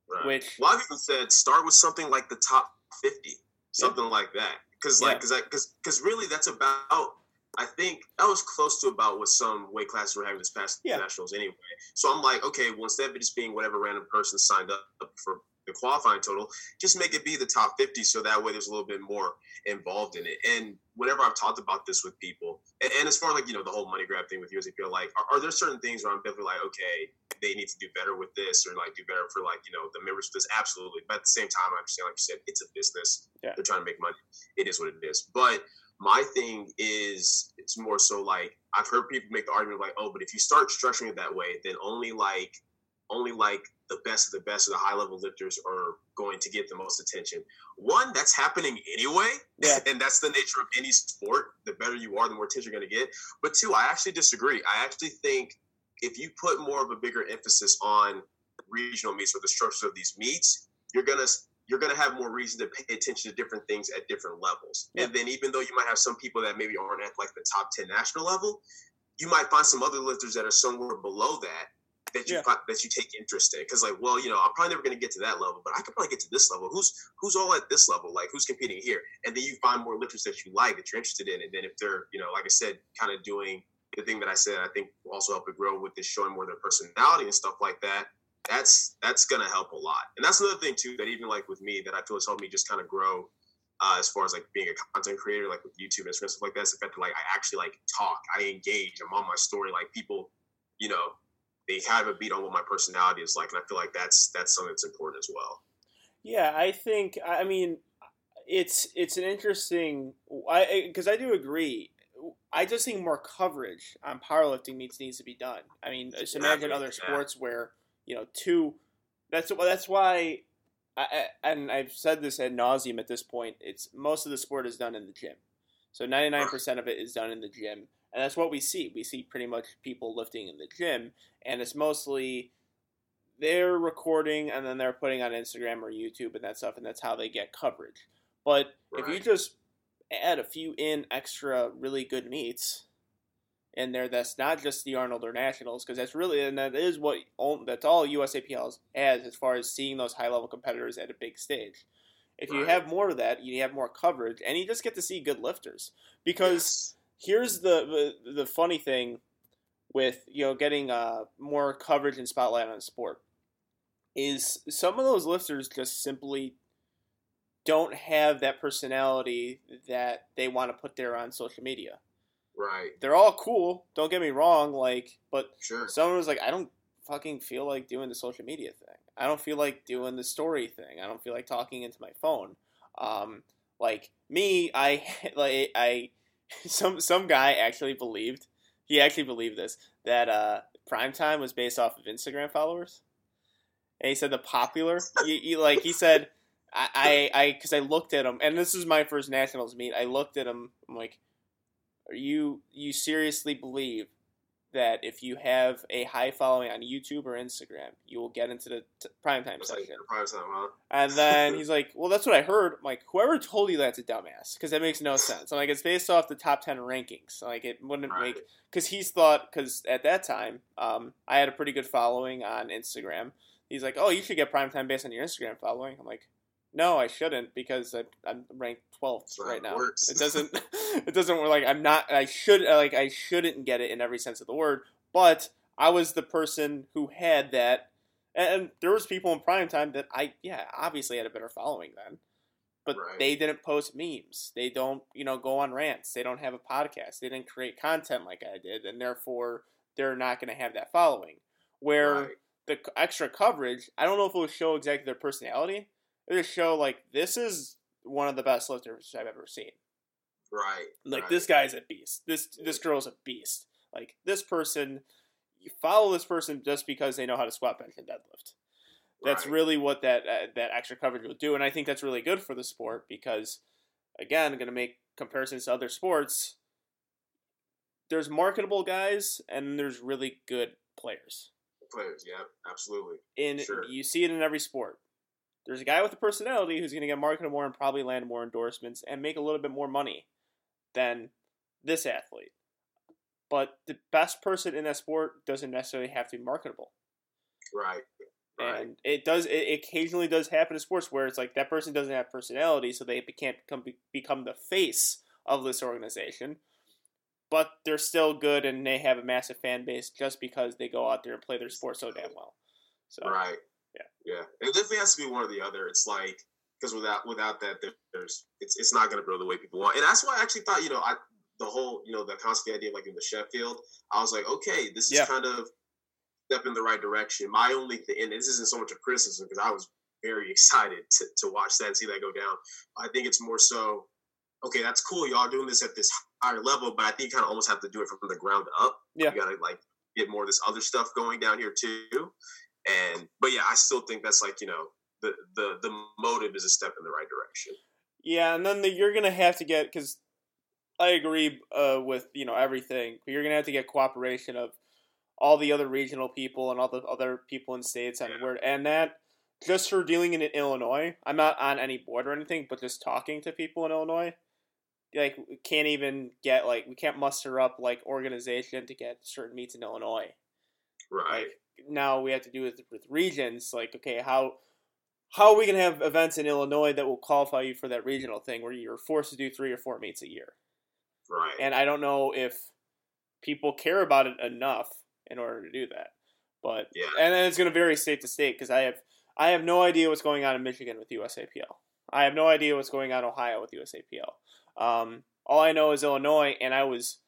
B: Right.
A: Which
B: Well, I've even said start with something like the top fifty, something like that, because like because because because really that's about. I think that was close to about what some weight classes were having this past
A: Yeah.
B: nationals anyway. So I'm like, okay, well instead of it just being whatever random person signed up for the qualifying total, just make it be the top 50 so that way there's a little bit more involved in it. And whenever I've talked about this with people, and, and as far as like, you know, the whole money grab thing with USAPL, like, are, are there certain things where I'm definitely like, okay, they need to do better with this or like do better for like, you know, the members of this? Absolutely. But at the same time, I understand, like you said, it's a business.
A: Yeah.
B: They're trying to make money. It is what it is. But my thing is, it's more so like, I've heard people make the argument like, oh, but if you start structuring it that way, then only like, only like the best of the best of the high level lifters are going to get the most attention. One, that's happening anyway.
A: Yeah.
B: and that's the nature of any sport. The better you are, the more attention you're going to get. But two, I actually disagree. I actually think if you put more of a bigger emphasis on regional meets or the structures of these meets, you're gonna you're gonna have more reason to pay attention to different things at different levels.
A: Yeah.
B: And then even though you might have some people that maybe aren't at like the top ten national level, you might find some other lifters that are somewhere below that that you
A: Yeah.
B: that you take interest in. Because like, well, you know, I'm probably never gonna get to that level, but I could probably get to this level. Who's who's all at this level? Like who's competing here? And then you find more lifters that you like that you're interested in. And then if they're, you know, like I said, kind of doing the thing that I said, I think will also help it grow with this showing more their personality and stuff like that. That's that's gonna help a lot. And that's another thing too that even like with me that I feel has helped me just kind of grow uh, as far as like being a content creator, like with YouTube and stuff like that. It's the fact that like I actually like talk, I engage, I'm on my story. Like people, you know, they have a beat on what my personality is like, and I feel like that's that's something that's important as well.
A: Yeah, I think. I mean, it's it's an interesting. I because I do agree. I just think more coverage on powerlifting meets needs to be done. I mean, just imagine other sports where you know two. That's that's why. I, and I've said this ad nauseum at this point. It's most of the sport is done in the gym, so ninety nine percent of it is done in the gym, and that's what we see. We see pretty much people lifting in the gym, and it's mostly they're recording and then they're putting on Instagram or YouTube and that stuff, and that's how they get coverage. But if you just add a few in extra really good meets in there, that's not just the Arnold or Nationals, because that's really and that is what that's all USAPL has as far as seeing those high level competitors at a big stage. If you
B: Right.
A: have more of that, you have more coverage, and you just get to see good lifters. Because here's the, the the funny thing with you know getting uh, more coverage and spotlight on sport is some of those lifters just simply don't have that personality that they want to put there on social media.
B: right,
A: They're all cool, don't get me wrong, like but
B: sure,
A: someone was like, I don't fucking feel like doing the social media thing. I don't feel like doing the story thing. I don't feel like talking into my phone. Um, like me, I like I some some guy actually believed he actually believed this that uh, prime time was based off of Instagram followers. and he said the popular. like he said, I I because I, I looked at him, and this is my first nationals meet. I looked at him. I'm like, are you you seriously believe that if you have a high following on YouTube or Instagram, you will get into the t- primetime section.
B: Like prime time, huh?
A: And then he's like, "Well, that's what I heard." I'm like, whoever told you that's a dumbass because that makes no sense. I'm like, it's based off the top ten rankings. Like, it wouldn't
B: Right.
A: make because he's thought because at that time, um, I had a pretty good following on Instagram. He's like, "Oh, you should get primetime based on your Instagram following." I'm like, "No, I shouldn't because I, I'm ranked 12th right now.
B: works.
A: It doesn't. it doesn't work. Like I'm not. I should. Like I shouldn't get it in every sense of the word. But I was the person who had that, and there was people in prime time that I yeah obviously had a better following then. But
B: Right.
A: they didn't post memes. They don't, you know, go on rants. They don't have a podcast. They didn't create content like I did, and therefore they're not going to have that following. Where
B: Right.
A: the extra coverage, I don't know if it will show exactly their personality. It'll show like this is one of the best lifters I've ever seen.
B: Right.
A: Like
B: right.
A: this guy's a beast. This this girl's a beast. Like this person, you follow this person just because they know how to squat, bench, and deadlift. That's
B: Right.
A: really what that uh, that extra coverage will do, and I think that's really good for the sport because, again, going to make comparisons to other sports. There's marketable guys and there's really good players.
B: players. Yeah, absolutely.
A: And
B: Sure.
A: you see it in every sport. There's a guy with a personality who's going to get marketed more and probably land more endorsements and make a little bit more money than this athlete. But the best person in that sport doesn't necessarily have to be marketable.
B: Right. Right.
A: And it does. It occasionally does happen in sports where it's like that person doesn't have personality, so they can't become become the face of this organization. But they're still good, and they have a massive fan base just because they go out there and play their sport so damn well. So
B: Right.
A: Yeah.
B: Yeah. It definitely has to be one or the other. It's like because without without that, there's it's it's not going to grow the way people want. And that's why I actually thought you know I the whole you know the concept idea of like in the Sheffield, I was like, okay, this is
A: Yeah.
B: kind of step in the right direction. My only thing, and this isn't so much a criticism because I was very excited to, to watch that and see that go down. I think it's more so, okay, that's cool. Y'all doing this at this higher level, but I think you kind of almost have to do it from the ground up.
A: Yeah.
B: You got to like get more of this other stuff going down here too. And but yeah, I still think that's like you know the the the motive is a step in the right direction.
A: Yeah, and then the, you're gonna have to get because I agree uh, with you know everything. But you're gonna have to get cooperation of all the other regional people and all the other people in states and
B: Yeah.
A: where and that just for dealing in Illinois. I'm not on any board or anything, but just talking to people in Illinois, like we can't even get like we can't muster up like organization to get certain meets in Illinois
B: Right.
A: like now we have to do with with regions like okay how how are we going to have events in illinois that will qualify you for that regional thing where you're forced to do three or four meets a year
B: right.
A: and i don't know if people care about it enough in order to do that but
B: Yeah.
A: and then it's going to vary state to state because i have i have no idea what's going on in michigan with usapl i have no idea what's going on in ohio with usapl um, all i know is illinois and i was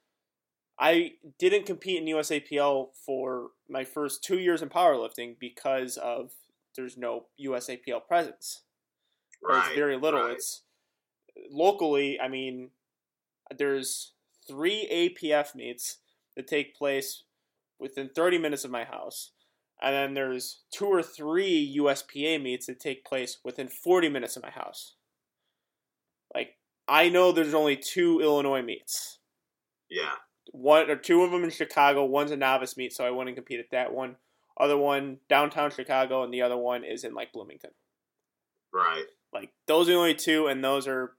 A: I didn't compete in USAPL for my first two years in powerlifting because of there's no USAPL presence.
B: Right.
A: it's very little.
B: right.
A: It's locally. I mean, there's three APF meets that take place within 30 minutes of my house, and then there's two or three USPA meets that take place within 40 minutes of my house. Like I know there's only two Illinois meets
B: yeah.
A: One or two of them in Chicago. One's a novice meet, so I wouldn't compete at that one. Other one downtown Chicago, and the other one is in like Bloomington.
B: Right.
A: Like those are the only two, and those are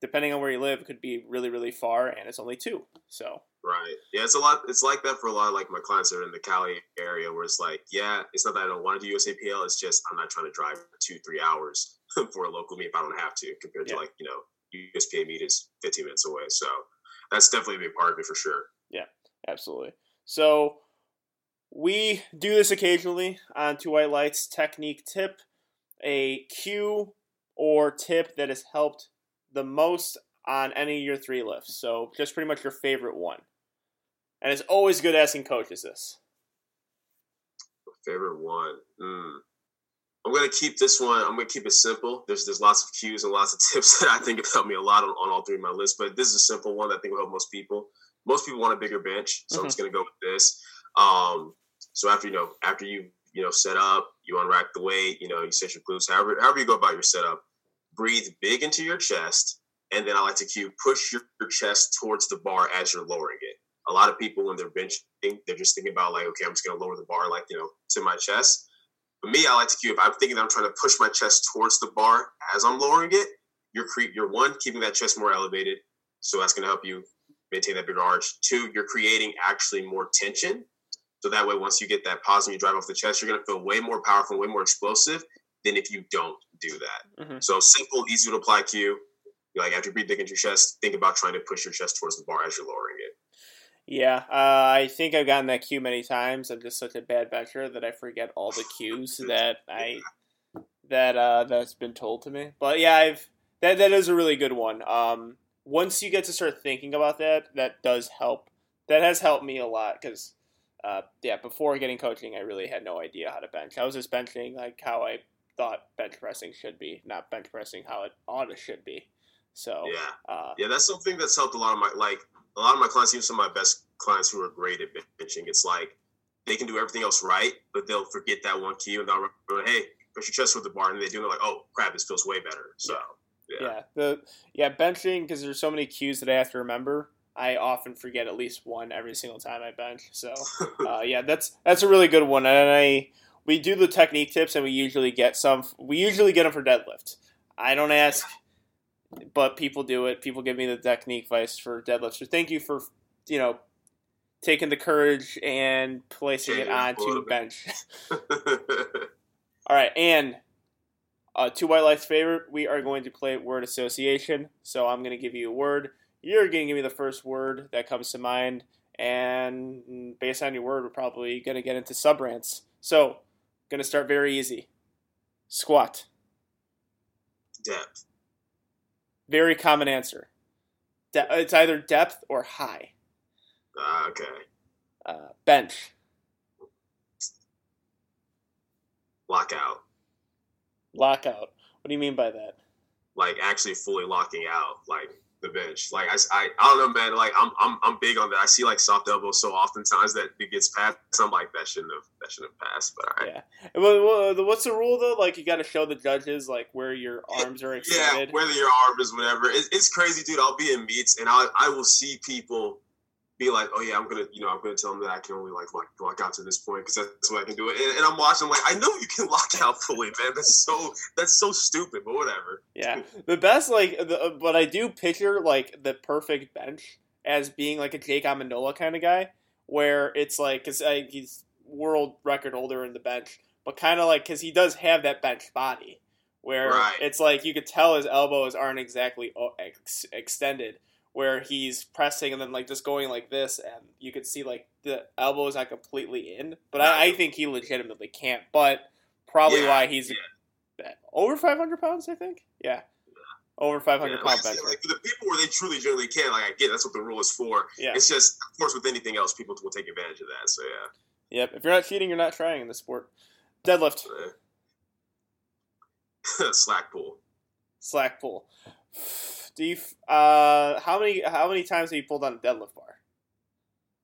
A: depending on where you live, could be really really far, and it's only two. So
B: Right. Yeah, it's a lot. It's like that for a lot of like my clients that are in the Cali area, where it's like, yeah, it's not that I don't want to do USAPL. It's just I'm not trying to drive two, three hours for a local meet if I don't have to, compared
A: Yeah.
B: to like you know USPA meet is 15 minutes away. So that's definitely a big part of it for sure.
A: Yeah, absolutely. So we do this occasionally on Two White Lights technique tip, a cue or tip that has helped the most on any of your three lifts. So just pretty much your favorite one. And it's always good asking coaches this.
B: Favorite one. Mm. I'm gonna keep this one. I'm gonna keep it simple. There's there's lots of cues and lots of tips that I think have helped me a lot on, on all three of my lists. But this is a simple one that I think will help most people. Most people want a bigger bench, so I'm just gonna go with this. Um, so after you know, after you you know set up, you unrack the weight, you know, you set your glutes, however however you go about your setup. Breathe big into your chest, and then I like to cue push your, your chest towards the bar as you're lowering it. A lot of people when they're benching, they're just thinking about like, okay, I'm just gonna lower the bar like you know to my chest. For me, I like to cue if I'm thinking I'm trying to push my chest towards the bar as I'm lowering it. You're cre- you're one keeping that chest more elevated, so that's gonna help you maintain that bigger arch. Two, you're creating actually more tension. So that way, once you get that pause and you drive off the chest, you're going to feel way more powerful, way more explosive than if you don't do that. Mm-hmm. So simple, easy to apply cue. Like after you breathe big into your chest, think about trying to push your chest towards the bar as you're lowering it.
A: Yeah, uh, I think I've gotten that cue many times. I'm just such a bad bencher that I forget all the cues that I that uh, that's been told to me. But yeah, I've that that is a really good one. Um, once you get to start thinking about that, that does help. That has helped me a lot because, uh, yeah, before getting coaching, I really had no idea how to bench. I was just benching like how I thought bench pressing should be, not bench pressing how it ought to should be. So
B: yeah, uh, yeah, that's something that's helped a lot of my like a lot of my clients, even some of my best clients who are great at benching. It's like they can do everything else right, but they'll forget that one key and they'll remember, hey, push your chest with the bar, and they do it like, oh crap, this feels way better. So. Yeah.
A: Yeah. yeah. The yeah benching because there's so many cues that I have to remember. I often forget at least one every single time I bench. So uh, yeah, that's that's a really good one. And I we do the technique tips and we usually get some. We usually get them for deadlift. I don't ask, but people do it. People give me the technique advice for deadlift. So thank you for you know taking the courage and placing it onto the bench. All right, and uh, Two White Lights' favorite, we are going to play word association. So I'm going to give you a word. You're going to give me the first word that comes to mind. And based on your word, we're probably going to get into sub rants. So, going to start very easy. Squat.
B: Depth.
A: Very common answer. De- it's either depth or high.
B: Uh, okay.
A: Uh, bench.
B: Lockout.
A: Lockout. What do you mean by that?
B: Like actually fully locking out like the bench. Like I, I, I don't know, man. Like I'm, I'm, I'm big on that. I see like soft elbows so oftentimes that it gets passed. I'm like that shouldn't have, that shouldn't have passed. But right.
A: Yeah. Well, uh, what's the rule though? Like you got to show the judges like where your arms are extended.
B: Yeah, whether your arm is whatever. It, it's crazy, dude. I'll be in meets and I, I will see people be like, oh yeah, I'm gonna, you know, I'm gonna tell them that I can only like lock, lock out to this point because that's what I can do. And, and I'm watching, I'm like, I know you can lock out fully, man. That's so, that's so stupid, but whatever.
A: Yeah, the best, like, the, but I do picture like the perfect bench as being like a Jake Amendola kind of guy, where it's like, cause he's world record holder in the bench, but kind of like, cause he does have that bench body. Where right. it's like you could tell his elbows aren't exactly uh, ex- extended, where he's pressing and then like just going like this, and you could see like the elbow is not completely in. But I, I think he legitimately can't. But probably yeah, why he's yeah. over 500 pounds. I think. Yeah. Over 500 yeah, pound bench.
B: Like, the people where they truly genuinely can, like I get that's what the rule is for. Yeah. It's just, of course, with anything else, people will take advantage of that. So yeah.
A: Yep. If you're not cheating, you're not trying in the sport. Deadlift.
B: Slack pull.
A: Slack pull. Do you? Uh, how many how many times have you pulled on a deadlift bar?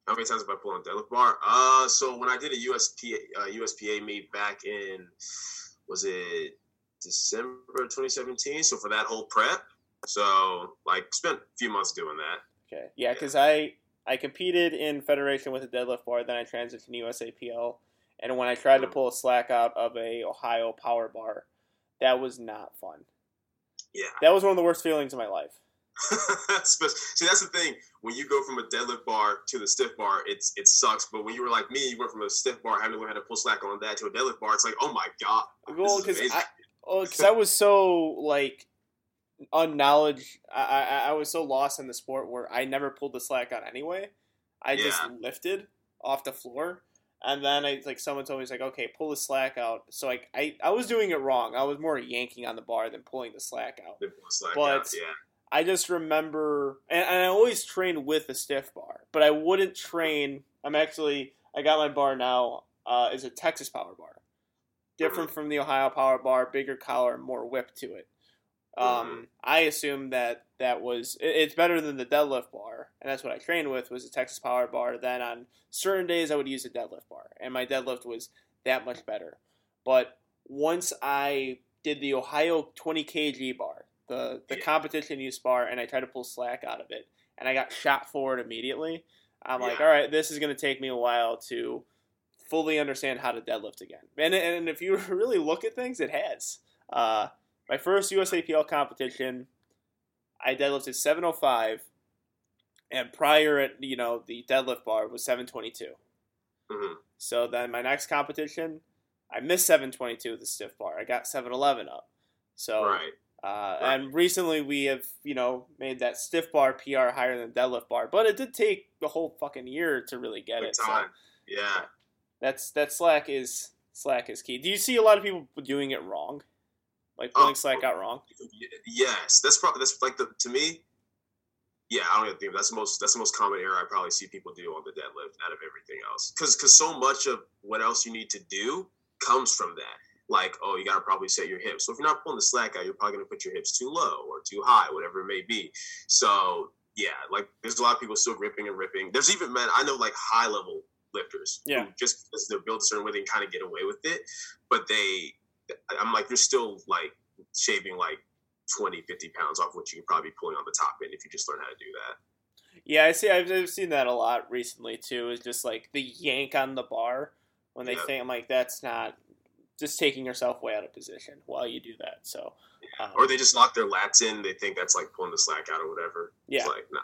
B: How many times have I pulled on a deadlift bar? Uh, so when I did a USPA uh, USPA meet back in was it December 2017? So for that whole prep, so like spent a few months doing that.
A: Okay, yeah, because yeah. I I competed in federation with a deadlift bar, then I transitioned to USAPL, and when I tried to mm. pull a slack out of a Ohio power bar, that was not fun.
B: Yeah.
A: That was one of the worst feelings of my life.
B: See, that's the thing. When you go from a deadlift bar to the stiff bar, it's it sucks. But when you were like me, you went from a stiff bar having to learn how to pull slack on that to a deadlift bar. It's like, oh my god.
A: Well, because I, oh, cause I was so like unknowledge. I, I I was so lost in the sport where I never pulled the slack on anyway. I yeah. just lifted off the floor. And then I like someone told me it's like okay, pull the slack out. So like I I was doing it wrong. I was more yanking on the bar than pulling the slack out.
B: Slack but out, yeah.
A: I just remember, and, and I always trained with a stiff bar, but I wouldn't train. I'm actually I got my bar now uh, is a Texas Power Bar, different mm-hmm. from the Ohio Power Bar, bigger collar, more whip to it. Um, mm-hmm. I assume that that was it's better than the deadlift bar, and that's what I trained with was a Texas Power Bar. Then on certain days I would use a deadlift bar, and my deadlift was that much better. But once I did the Ohio 20 kg bar, the the competition use bar, and I tried to pull slack out of it, and I got shot forward immediately. I'm like, all right, this is going to take me a while to fully understand how to deadlift again. And and if you really look at things, it has. Uh, my first USAPL competition, I deadlifted 705, and prior at you know the deadlift bar was 722.
B: Mhm.
A: So then my next competition, I missed 722 with the stiff bar. I got 711 up. So
B: Right.
A: uh,
B: Right.
A: and recently we have you know made that stiff bar PR higher than deadlift bar, but it did take the whole fucking year to really get
B: Good
A: it. So.
B: Yeah.
A: that's that slack is slack is key. Do you see a lot of people doing it wrong, like
B: Oh.
A: pulling slack out wrong?
B: Yes, that's probably that's like the to me. Yeah, I don't even think that's the most that's the most common error I probably see people do on the deadlift out of everything else. Because because so much of what else you need to do comes from that. Like oh, you got to probably set your hips. So if you're not pulling the slack out, you're probably going to put your hips too low or too high, whatever it may be. So yeah, like there's a lot of people still ripping and ripping. There's even men I know like high level lifters
A: Yeah.
B: who just because they're built a certain way they can kind of get away with it, but they I'm like you're still like shaving like 20, 50 pounds off what you could probably be pulling on the top end if you just learn how to do that.
A: Yeah, I see. I've, I've seen that a lot recently too. Is just like the yank on the bar when they
B: Yeah.
A: think I'm like that's not just taking yourself way out of position while you do that. So, um,
B: Or they just lock their lats in. They think that's like pulling the slack out or whatever.
A: yeah,
B: It's like, no.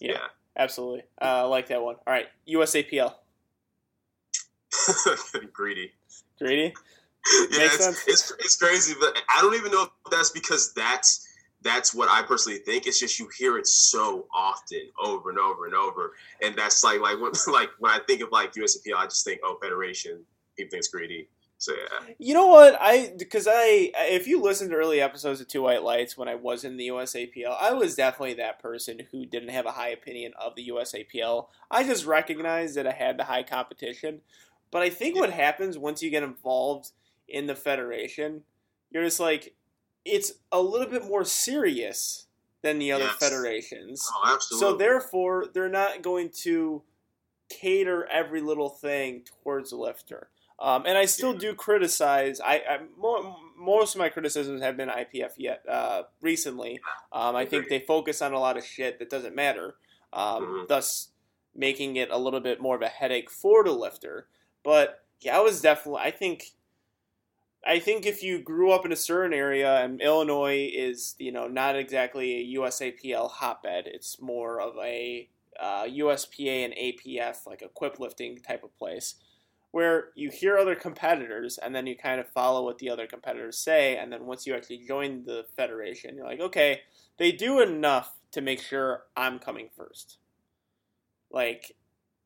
A: Yeah.
B: Yeah.
A: absolutely. Uh, I like that one. All right, USAPL.
B: Greedy.
A: Greedy.
B: yeah, it's, it's it's crazy, but I don't even know if that's because that's that's what I personally think. It's just you hear it so often, over and over and over, and that's like like when like when I think of like USAPL, I just think oh federation. People think it's greedy. So yeah,
A: You know what? I because I if you listen to early episodes of Two White Lights when I was in the USAPL, I was definitely that person who didn't have a high opinion of the USAPL. I just recognized that I had the high competition. But I think what happens once you get involved in the federation, you're just like it's a little bit more serious than the other
B: Yes.
A: federations.
B: oh absolutely.
A: So therefore, they're not going to cater every little thing towards the lifter. Um, and I still do criticize. I, I mo most of my criticisms have been IPF yet uh, recently. Um, I think they focus on a lot of shit that doesn't matter, um,
B: Mhm.
A: thus making it a little bit more of a headache for the lifter. But yeah, I was definitely. I think. I think if you grew up in a certain area, and Illinois is, you know, not exactly a USAPL hotbed, it's more of a uh, USPA and APF, like equip lifting type of place, where you hear other competitors and then you kind of follow what the other competitors say, and then once you actually join the federation, you're like, okay, they do enough to make sure I'm coming first. Like,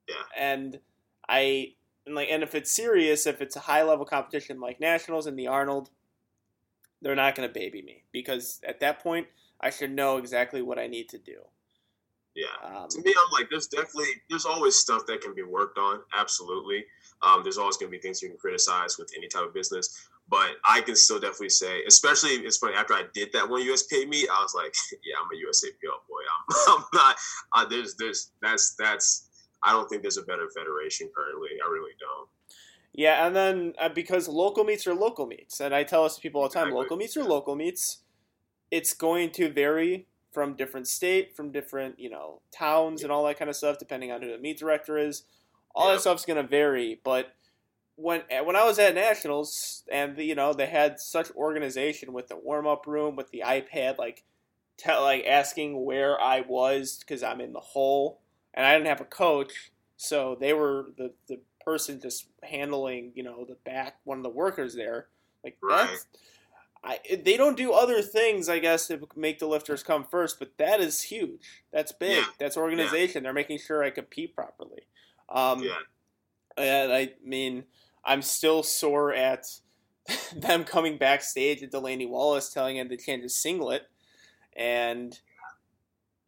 B: Yeah.
A: and I and like, and if it's serious, if it's a high level competition like nationals and the Arnold, they're not going to baby me because at that point I should know exactly what I need to do.
B: yeah.
A: Um,
B: to me, I'm like, there's definitely, there's always stuff that can be worked on. Absolutely. Um, there's always going to be things you can criticize with any type of business. But I can still definitely say, especially it's funny after I did that one USPA meet, I was like, yeah, I'm a USAPL boy. I'm, I'm not. Uh, there's, there's, that's, that's. I don't think there's a better federation currently. I really don't.
A: Yeah, and then uh, because local meets are local meets, and I tell us people all the time,
B: Exactly.
A: local meets are local meets. It's going to vary from different state, from different you know towns, and all that kind of stuff, depending on who the meet director is. All
B: Yeah.
A: that stuff's going to vary. But when eh, when I was at nationals, and you know they had such organization with the warm up room, with the iPad, like tell like asking where I was because I'm in the hole, and I didn't have a coach, so they were the the person just handling, you know, the back, one of the workers there. Like
B: Right.
A: that's, I they don't do other things, I guess, to make the lifters come first, but that is huge. That's big.
B: Yeah.
A: That's organization. They're making sure I compete properly. Um,
B: Yeah.
A: and I mean, I'm still sore at them coming backstage at Delaney Wallace telling him to change his singlet, and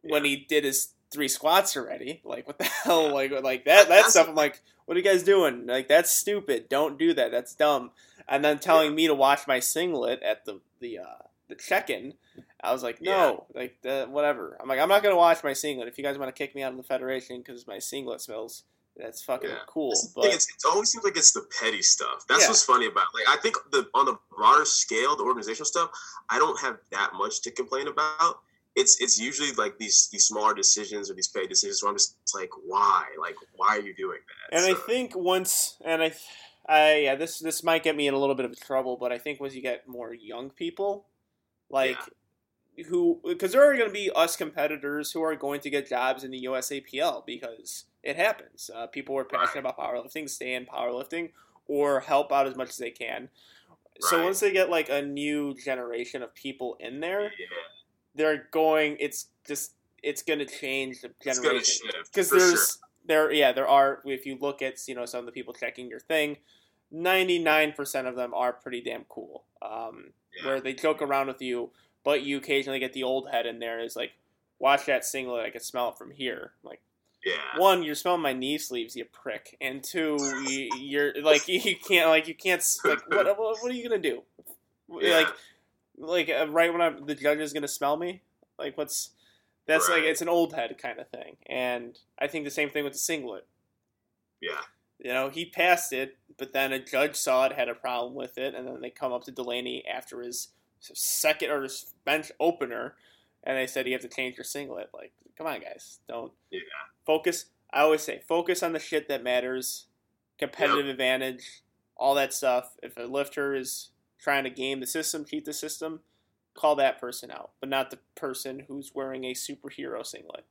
A: when he did his three squats already, like what the hell, like like that that stuff. I'm like, what are you guys doing? Like that's stupid. Don't do that. That's dumb. And then telling
B: Yeah.
A: me to watch my singlet at the the uh, the check-in. I was like, no, like the, whatever. I'm like, I'm not gonna watch my singlet. If you guys want to kick me out of the federation because my singlet smells, that's fucking
B: Yeah.
A: cool.
B: That's
A: But
B: it's, it always seems like it's the petty stuff. That's
A: Yeah.
B: what's funny about. Like I think the on the broader scale, the organizational stuff, I don't have that much to complain about. It's it's usually like these these smaller decisions or these petty decisions where I'm just like why like why are you doing that?
A: and I think once and I, I yeah this this might get me in a little bit of trouble, but I think once you get more young people, like who because there are going to be us competitors who are going to get jobs in the USAPL because it happens. Uh, people who are passionate about powerlifting stay in powerlifting or help out as much as they can. So once they get like a new generation of people in there,
B: yeah,
A: they're going. It's just it's going to change the generation because there's
B: sure.
A: there yeah there are if you look at you know some of the people checking your thing 99% of them are pretty damn cool um,
B: Yeah.
A: where they joke around with you but you occasionally get the old head in there is like watch that singlet i can smell it from here like
B: Yeah,
A: one you're smelling my knee sleeves you prick and two you, you're like you can't like you can't like what, what, what are you gonna do
B: Yeah.
A: like like uh, right when I'm, the judge is gonna smell me like what's that's like it's an old head kind of thing. And i think the same thing with the singlet.
B: Yeah,
A: you know he passed it but then a judge saw it had a problem with it and then they come up to delaney after his second or his bench opener and they said you have to change your singlet. Like come on guys. Don't
B: Yeah.
A: focus i always say focus on the shit that matters competitive advantage all that stuff. If a lifter is trying to game the system cheat the system call that person out but not the person who's wearing a superhero singlet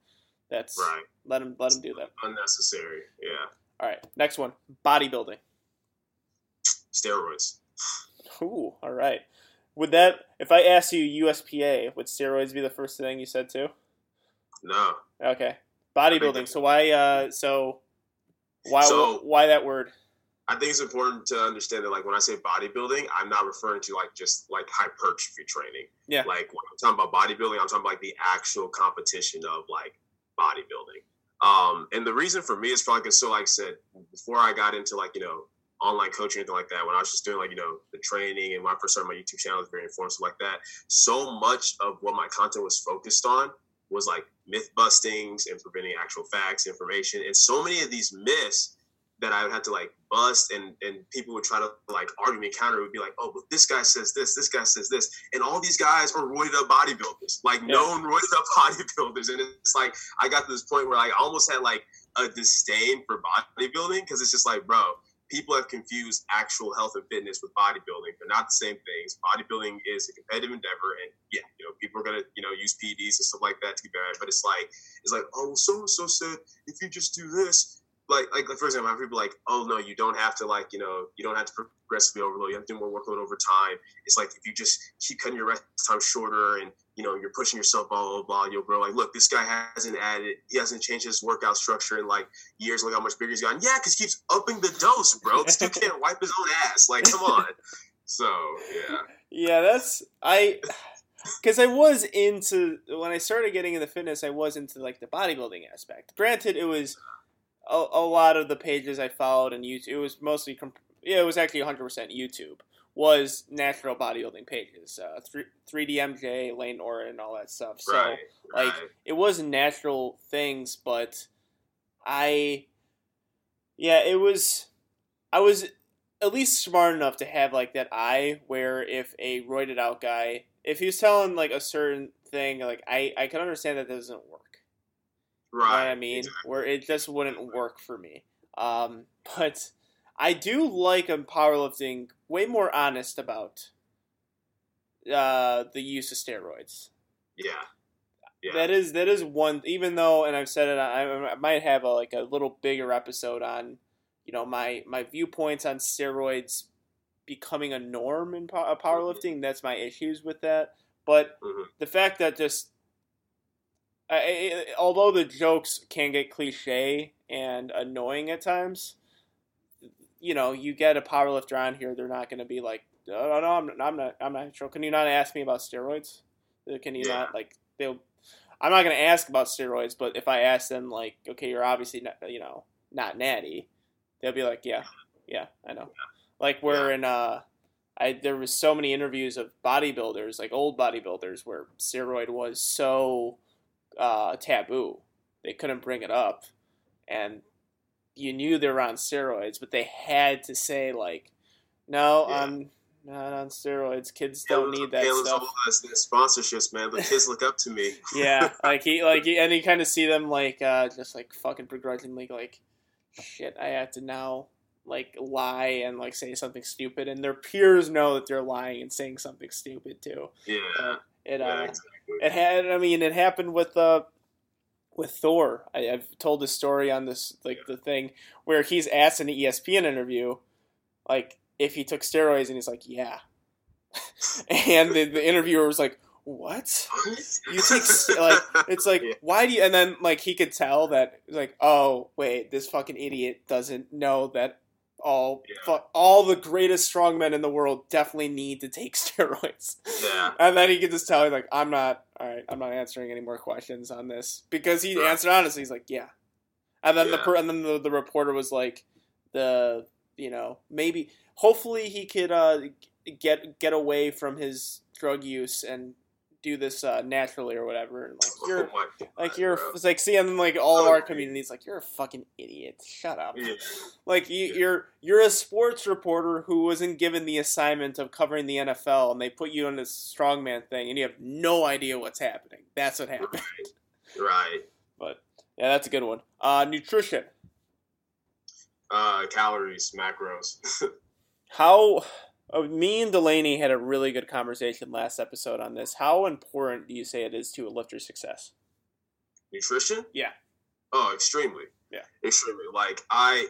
A: that's
B: right.
A: let him let him do that
B: Unnecessary. Yeah,
A: all right next one bodybuilding
B: steroids.
A: Ooh, all right. Would that, if I asked you USPA, would steroids be the first thing you said too?
B: No,
A: Okay. Bodybuilding. So why? Uh, so why?
B: So-
A: why that word?
B: I think it's important to understand that, like, when I say bodybuilding, I'm not referring to like just like hypertrophy training.
A: Yeah.
B: Like when I'm talking about bodybuilding, I'm talking about like the actual competition of like bodybuilding. Um, and the reason for me is probably because, so like I said, before I got into like you know online coaching anything like that, when I was just doing like you know the training and when I first started my YouTube channel, was very informative like that. So much of what my content was focused on was like myth bustings and preventing actual facts, information, and so many of these myths that I would have to like bust and and people would try to like argue me counter would be like, oh, but this guy says this, this guy says this, and all these guys are roided up bodybuilders, like
A: Yeah.
B: known roided up bodybuilders, and it's like I got to this point where like, I almost had like a disdain for bodybuilding because it's just like, bro, people have confused actual health and fitness with bodybuilding. They're not the same things. Bodybuilding is a competitive endeavor, and yeah, you know, people are gonna you know use PEDs and stuff like that to get better. But it's like it's like, oh, so and so said if you just do this, like like for example, I have people like, oh no, you don't have to like you know you don't have to progressively overload. You have to do more workload over time. It's like if you just keep cutting your rest time shorter and you know you're pushing yourself blah blah blah, you'll grow. Like look, this guy hasn't added, he hasn't changed his workout structure in like years. Look how much bigger he's gotten. Yeah, because he keeps upping the dose, bro. Dude can't wipe his own ass. Like come on. So yeah,
A: Yeah, that's I. Because I was into when I started getting into fitness, I was into like the bodybuilding aspect. Granted, it was a, a lot of the pages I followed and YouTube. It was mostly comp- yeah, it was actually 100 percent YouTube. Was natural bodybuilding pages, uh, three D MJ, Layne Norton, all that stuff. So
B: right,
A: like,
B: right.
A: it was natural things, but I, yeah, it was. I was at least smart enough to have like that eye where if a roided out guy, if he was telling like a certain thing, like I I can understand that doesn't work. You know
B: right.
A: I mean?
B: exactly.
A: Where it just wouldn't work for me. Um, but I do like a powerlifting way more honest about uh, the use of steroids.
B: Yeah. Yeah.
A: That is that is one. Even though, and I've said it, I, I might have a, like a little bigger episode on, you know, my my viewpoints on steroids becoming a norm in uh, powerlifting. That's my issues with that. But
B: Mhm.
A: the fact that just, I, I, although the jokes can get cliche and annoying at times, you know, you get a powerlifter on here, they're not going to be like, no, no, no, I'm, I'm not, I'm not sure. Can you not ask me about steroids? Uh, Can you
B: Yeah.
A: not like they'll? I'm not going to ask about steroids, but if I ask them, like, okay, you're obviously not, you know, not natty, they'll be like, yeah, yeah, I know. Like we're in, uh, I there was so many interviews of bodybuilders, like old bodybuilders, where steroid was so uh, taboo, they couldn't bring it up, and you knew they were on steroids, but they had to say like, "No,
B: Yeah.
A: I'm not on steroids. Kids don't need that
B: Caleb's
A: stuff."
B: the sponsorships, man. The kids look up to me.
A: yeah, like he like he, and you kind of see them like uh just like fucking begrudgingly like, shit, I have to now like lie and like say something stupid, and their peers know that they're lying and saying something stupid too.
B: Yeah.
A: Uh, it
B: yeah,
A: uh,
B: exactly.
A: It had. I mean, it happened with uh, with Thor. I, I've told this story on this like the thing where he's asked in an E ESPN interview, like if he took steroids, and he's like, yeah. and the, the interviewer was like, what? You take like it's like
B: Yeah.
A: why do you? And then like he could tell that like oh wait this fucking idiot doesn't know that all
B: Yeah.
A: all the greatest strongmen in the world definitely need to take steroids.
B: Yeah.
A: And then he could just tell you like I'm not all right. I'm not answering any more questions on this because he answered honestly. He's like yeah. And then the
B: Yeah.
A: per- and then the, the reporter was like the you know maybe hopefully he could uh get get away from his drug use and do this uh, naturally or whatever. And like you're
B: Oh God,
A: like you're
B: bro.
A: it's like seeing like all of our
B: Oh,
A: communities like you're a fucking idiot. Shut up.
B: Yeah.
A: Like you, you're you're a sports reporter who wasn't given the assignment of covering the NFL, and they put you on this strongman thing, and you have no idea what's happening. That's what happened.
B: Right.
A: But yeah, that's a good one. Uh, nutrition.
B: Uh, calories, macros.
A: How uh, me and Delaney had a really good conversation last episode on this. How important do you say it is to a lifter's success?
B: Nutrition?
A: Yeah.
B: Oh, extremely.
A: Yeah.
B: Extremely. Like I,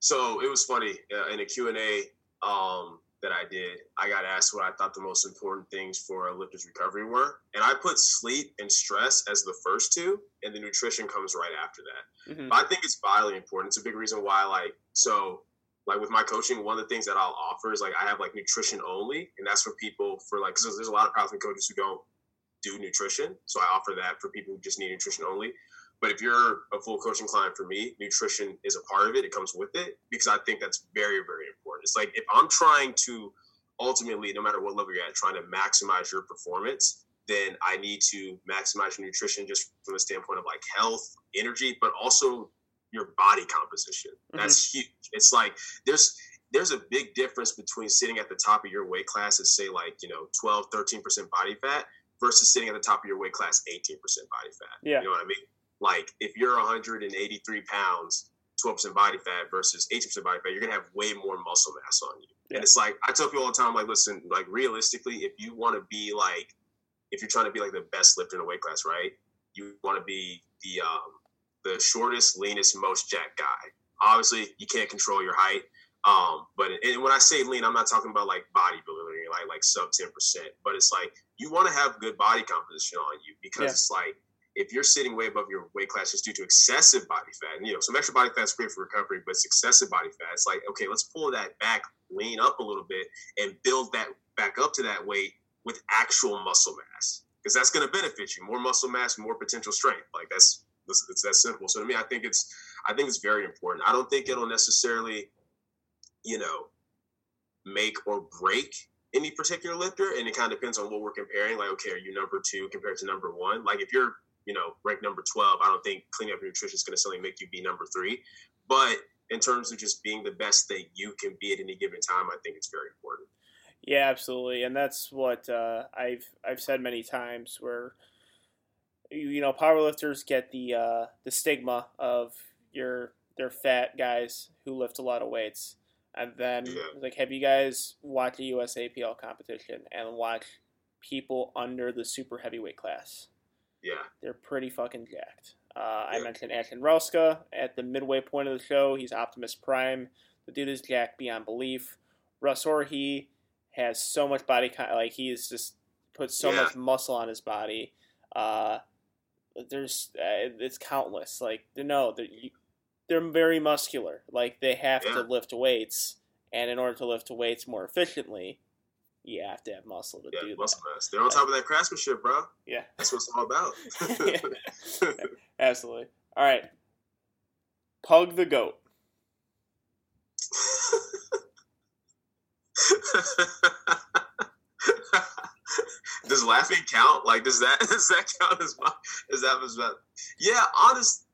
B: so it was funny uh, in a Q and A um, that I did. I got asked what I thought the most important things for a lifter's recovery were, and I put sleep and stress as the first two, and the nutrition comes right after that.
A: Mhm.
B: But I think it's vitally important. It's a big reason why, like, so, like with my coaching, one of the things that I'll offer is like I have like nutrition only, and that's for people for like because there's a lot of powerlifting coaches who don't do nutrition, so I offer that for people who just need nutrition only. But if you're a full coaching client for me, nutrition is a part of it. It comes with it because I think that's very, very important. It's like if I'm trying to ultimately, no matter what level you're at, trying to maximize your performance, then I need to maximize your nutrition just from the standpoint of like health, energy, but also your body composition. That's huge. It's like there's there's a big difference between sitting at the top of your weight class and say like, you know, 12, 13% body fat versus sitting at the top of your weight class 18% body fat.
A: Yeah.
B: You know what I mean? Like if you're 183 pounds, 12% body fat versus 18% body fat, you're gonna have way more muscle mass on you.
A: Yeah.
B: And it's like I tell people all the time, like, listen, like realistically, if you want to be like, if you're trying to be like the best lifter in a weight class, right? You want to be the um, the shortest, leanest, most jacked guy. Obviously, you can't control your height. Um, but and when I say lean, I'm not talking about like bodybuilding, like like sub 10%. But it's like you want to have good body composition on you because
A: Yeah.
B: it's like if you're sitting way above your weight class just due to excessive body fat, and you know, some extra body fat is great for recovery, but it's excessive body fat. It's like, okay, let's pull that back, lean up a little bit, and build that back up to that weight with actual muscle mass. Because that's going to benefit you. More muscle mass, more potential strength. Like that's it's, it's that simple. So to me, I think it's I think it's very important. I don't think it'll necessarily, you know, make or break any particular lifter, and it kind of depends on what we're comparing. Like, okay, are you number two compared to number one? Like, if you're, you know, ranked number twelve, I don't think cleaning up your nutrition is going to suddenly make you be number three. But in terms of just being the best that you can be at any given time, I think it's very important.
A: Yeah, absolutely, and that's what uh, I've I've said many times. Where you, you know powerlifters get the uh, the stigma of your they're fat guys who lift a lot of weights, and then
B: Yeah.
A: like, have you guys watched a USAPL competition and watch people under the super heavyweight class?
B: Yeah,
A: They're pretty fucking jacked. Uh, I
B: Yeah.
A: mentioned Ashton Rouska at the midway point of the show. He's Optimus Prime. The dude is jacked beyond belief. Russ Orhii has so much body, con- like he's just put so
B: Yeah.
A: much muscle on his body. Uh, there's, uh, it's countless. Like no, they're, they're very muscular. Like they have
B: Yeah.
A: to lift weights, and in order to lift weights more efficiently, you have to have muscle to
B: yeah,
A: do
B: muscle
A: that.
B: mass. They're on top of that craftsmanship, bro.
A: Yeah.
B: That's what it's all about.
A: Absolutely. All right. Pug the goat.
B: does laughing count? Like, does that does that count as my? Is that as well? Yeah, honest.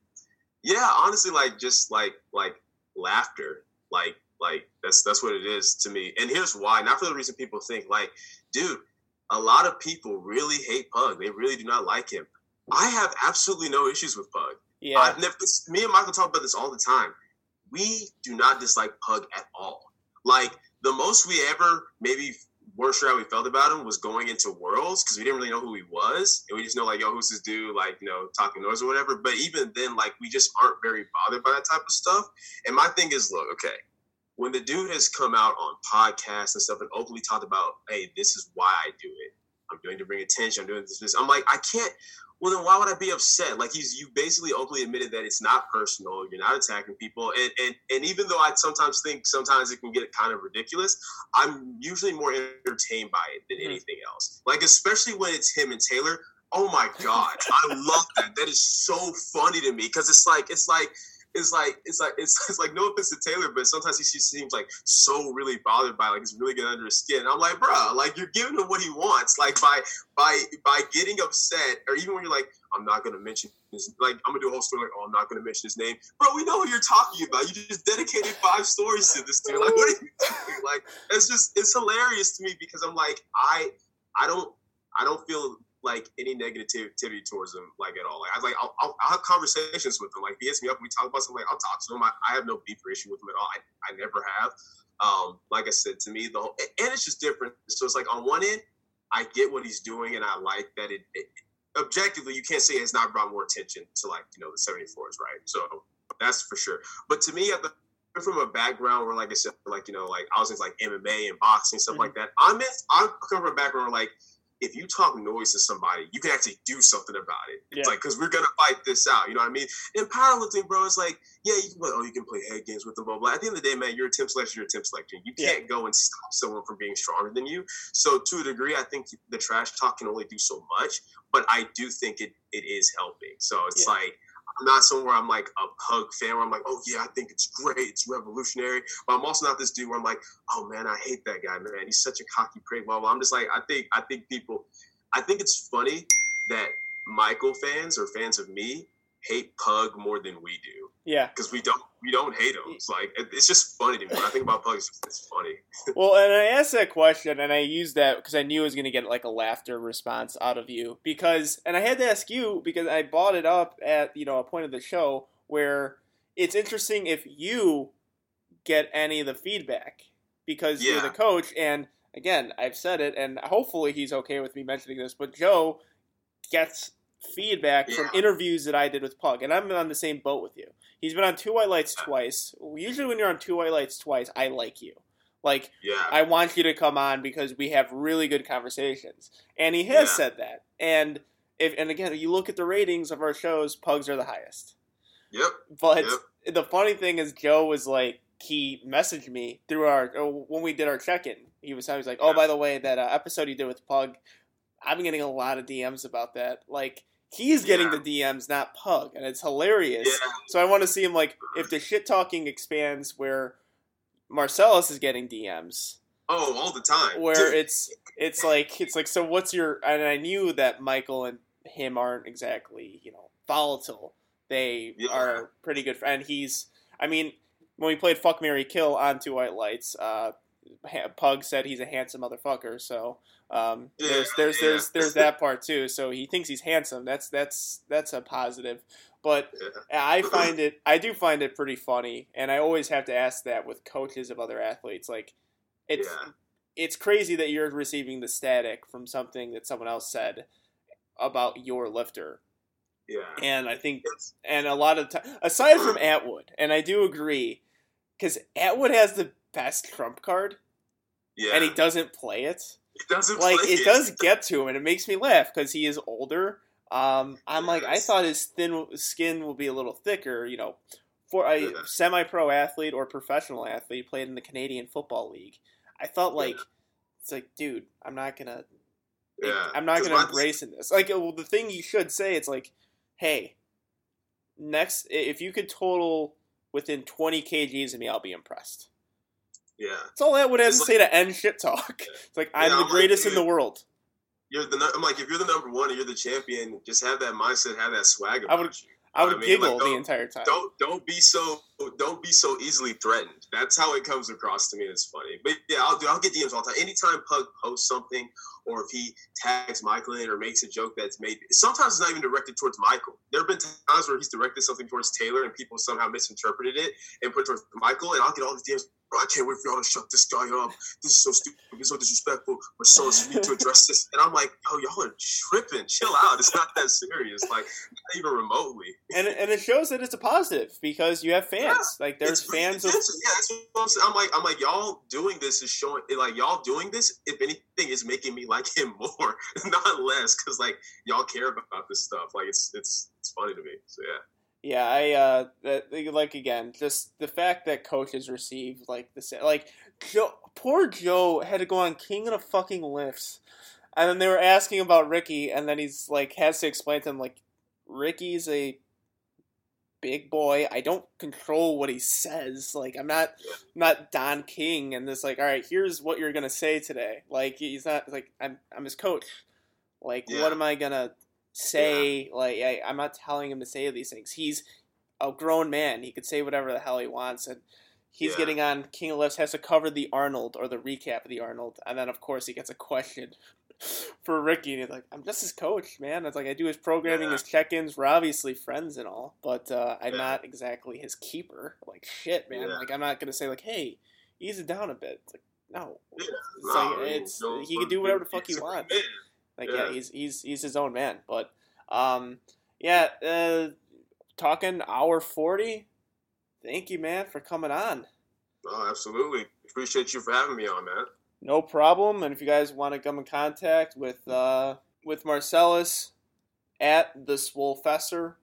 B: Yeah, honestly, like just like like laughter, like like that's that's what it is to me. And here's why. Not for the reason people think. Like, dude, a lot of people really hate Pug. They really do not like him. I have absolutely no issues with Pug.
A: Yeah.
B: I've never, me and Michael talk about this all the time. We do not dislike Pug at all. Like the most we ever maybe sure how we felt about him was going into Worlds because we didn't really know who he was, and we just know like, yo, who's this dude? Like, you know, talking noise or whatever. But even then, like, we just aren't very bothered by that type of stuff. And my thing is, look, okay, when the dude has come out on podcasts and stuff and openly talked about, hey, this is why I do it. I'm doing to bring attention. I'm doing this. this. I'm like, I can't. Well, then why would I be upset? Like he's you basically openly admitted that it's not personal. You're not attacking people, and and and even though I sometimes think sometimes it can get kind of ridiculous, I'm usually more entertained by it than mm-hmm. anything else. Like especially when it's him and Taylor. Oh my god, I love that. That is so funny to me because it's like it's like it's like it's like it's, it's like no offense to Taylor, but sometimes he seems like so really bothered by like he's really getting under his skin. And I'm like, bro, like you're giving him what he wants, like by by by getting upset, or even when you're like, I'm not gonna mention his like I'm gonna do a whole story like, oh, I'm not gonna mention his name, bro. We know who you're talking about. You just dedicated five stories to this dude. Like, what are you doing? Like, it's just it's hilarious to me because I'm like, I I don't I don't feel like any negativity towards him, like at all. Like I like I'll, I'll, I'll, have conversations with him. Like he hits me up, we talk about something. Like I'll talk to him. I, I have no beef or issue with him at all. I, I never have. Um, like I said, to me, the whole and it's just different. So it's like on one end, I get what he's doing, and I like that it, it objectively you can't say it's not brought more attention to like you know the 74s, right? So that's for sure. But to me, at the from a background where, like I said, like you know, like I was in like MMA and boxing stuff mm-hmm. like that. I'm in, I come from a background where like if you talk noise to somebody, you can actually do something about it. It's yeah. like because we're gonna fight this out. You know what I mean? In powerlifting, bro, it's like yeah, you can play, oh, you can play head games with them, blah blah. At the end of the day, man, you're a temp selection. You're a temp selection. You can't yeah. go and stop someone from being stronger than you. So to a degree, I think the trash talk can only do so much. But I do think it it is helping. So it's yeah. like I'm not somewhere I'm like a pug fan where I'm like, oh yeah, I think it's great, it's revolutionary. But I'm also not this dude where I'm like, oh man, I hate that guy, man. He's such a cocky prick. Blah blah. I'm just like, I think I think people, I think it's funny that Michael fans or fans of me hate Pug more than we do.
A: Yeah,
B: because we don't we don't hate him. It's like it's just funny to me. When I think about Pug, it's, it's funny.
A: well, and I asked that question, and I used that because I knew I was going to get like a laughter response out of you. Because, and I had to ask you because I bought it up at you know a point of the show where it's interesting if you get any of the feedback because yeah. you're the coach and again i've said it and hopefully he's okay with me mentioning this but joe gets feedback yeah. from interviews that I did with Pug, and I'm on the same boat with you. He's been on Two White Lights twice. Usually, when you're on Two White Lights twice, I like you. Like,
B: yeah.
A: I want you to come on because we have really good conversations, and he has yeah. said that. And if and again, you look at the ratings of our shows, Pugs are the highest.
B: Yep.
A: But
B: yep.
A: the funny thing is, Joe was like, he messaged me through our when we did our check-in. He was, he was like, "Oh, by the way, that uh, episode you did with Pug, I've been getting a lot of DMs about that. Like, he's getting yeah. the DMs, not Pug, and it's hilarious.
B: Yeah.
A: So I want to see him like if the shit talking expands where Marcellus is getting DMs.
B: Oh, all the time.
A: Where Dude. it's it's like it's like so what's your and I knew that Michael and him aren't exactly you know volatile. They yeah. are pretty good, and he's I mean when we played Fuck Mary Kill on Two White Lights, uh, Pug said he's a handsome motherfucker. So um, yeah, there's there's there's there's that part too. So he thinks he's handsome. That's that's that's a positive. But. I find it I do find it pretty funny, and I always have to ask that with coaches of other athletes. Like it's it's crazy that you're receiving the static from something that someone else said about your lifter.
B: Yeah.
A: And I think, and a lot of time, aside from Atwood, and I do agree, because Atwood has the best trump card.
B: Yeah.
A: And he doesn't play it.
B: It doesn't
A: like
B: it,
A: it does get to him, and it makes me laugh because he is older. Um, I'm yes. like, I thought his thin skin will be a little thicker. You know, for a yeah. semi-pro athlete or professional athlete played in the Canadian Football League. I thought like, yeah. it's like, dude, I'm not gonna,
B: yeah.
A: I'm not gonna embrace in this. Like, well, the thing you should say, it's like, hey, next, if you could total within 20 kgs of me, I'll be impressed.
B: Yeah.
A: That's all that would have to like, say to end shit talk. Yeah. It's like I'm yeah, the I'm greatest like, in the world.
B: You're the I'm like if you're the number one and you're the champion, just have that mindset, have that swag I would.
A: I would I mean, giggle like, the entire time.
B: Don't don't be so don't be so easily threatened. That's how it comes across to me. It's funny, but yeah, I'll do. I'll get DMs all the time. Anytime Pug posts something, or if he tags Michael in or makes a joke that's made, sometimes it's not even directed towards Michael. There have been times where he's directed something towards Taylor, and people somehow misinterpreted it and put it towards Michael, and I'll get all these DMs bro, I can't wait for y'all to shut this guy up. This is so stupid. It's so disrespectful. We're so need to address this. And I'm like, oh, y'all are tripping. Chill out. It's not that serious. Like, not even remotely.
A: And and it shows that it's a positive because you have fans. Yeah, like there's fans of.
B: Yeah, that's what I'm saying. I'm like, I'm like, y'all doing this is showing. Like y'all doing this, if anything, is making me like him more, not less. Because like y'all care about this stuff. Like it's it's it's funny to me. So yeah.
A: Yeah, I uh, like again, just the fact that coaches received like the like Joe, poor Joe had to go on King of the fucking lifts, and then they were asking about Ricky, and then he's like has to explain to them like Ricky's a big boy. I don't control what he says. Like I'm not not Don King, and this like all right, here's what you're gonna say today. Like he's not like I'm I'm his coach. Like yeah. what am I gonna say yeah. like I, I'm not telling him to say these things. He's a grown man. He could say whatever the hell he wants, and he's yeah. getting on King of Lifts has to cover the Arnold or the recap of the Arnold, and then of course he gets a question for Ricky, and he's like, "I'm just his coach, man." It's like I do his programming, yeah. his check-ins. We're obviously friends and all, but uh, I'm yeah. not exactly his keeper. Like shit, man. Like I'm not gonna say like, "Hey, ease it down a bit." It's like no, it's no, like it's he can do whatever the fuck he wants. Like yeah. yeah, he's he's he's his own man. But um, yeah, uh, talking hour forty. Thank you, man, for coming on.
B: Oh, absolutely. Appreciate you for having me on, man.
A: No problem. And if you guys want to come in contact with uh, with Marcellus at the Swolefessor,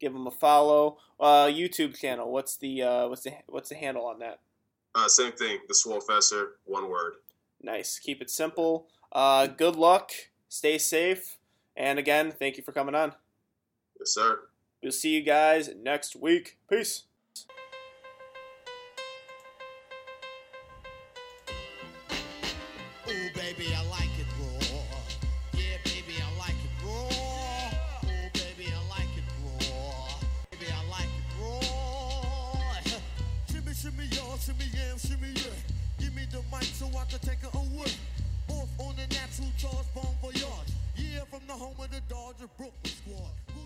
A: give him a follow. Uh, YouTube channel. What's the uh, what's the what's the handle on that?
B: Uh, same thing. The Swolefessor. One word.
A: Nice. Keep it simple. Uh, good luck Stay safe. And again, thank you for coming on.
B: Yes, sir.
A: We'll see you guys next week. Peace. shimmy, yeah. Give me the mic so I can take it away. Off on the natural charge, for yards. Yeah, from the home of the Dodgers, Brooklyn squad. Who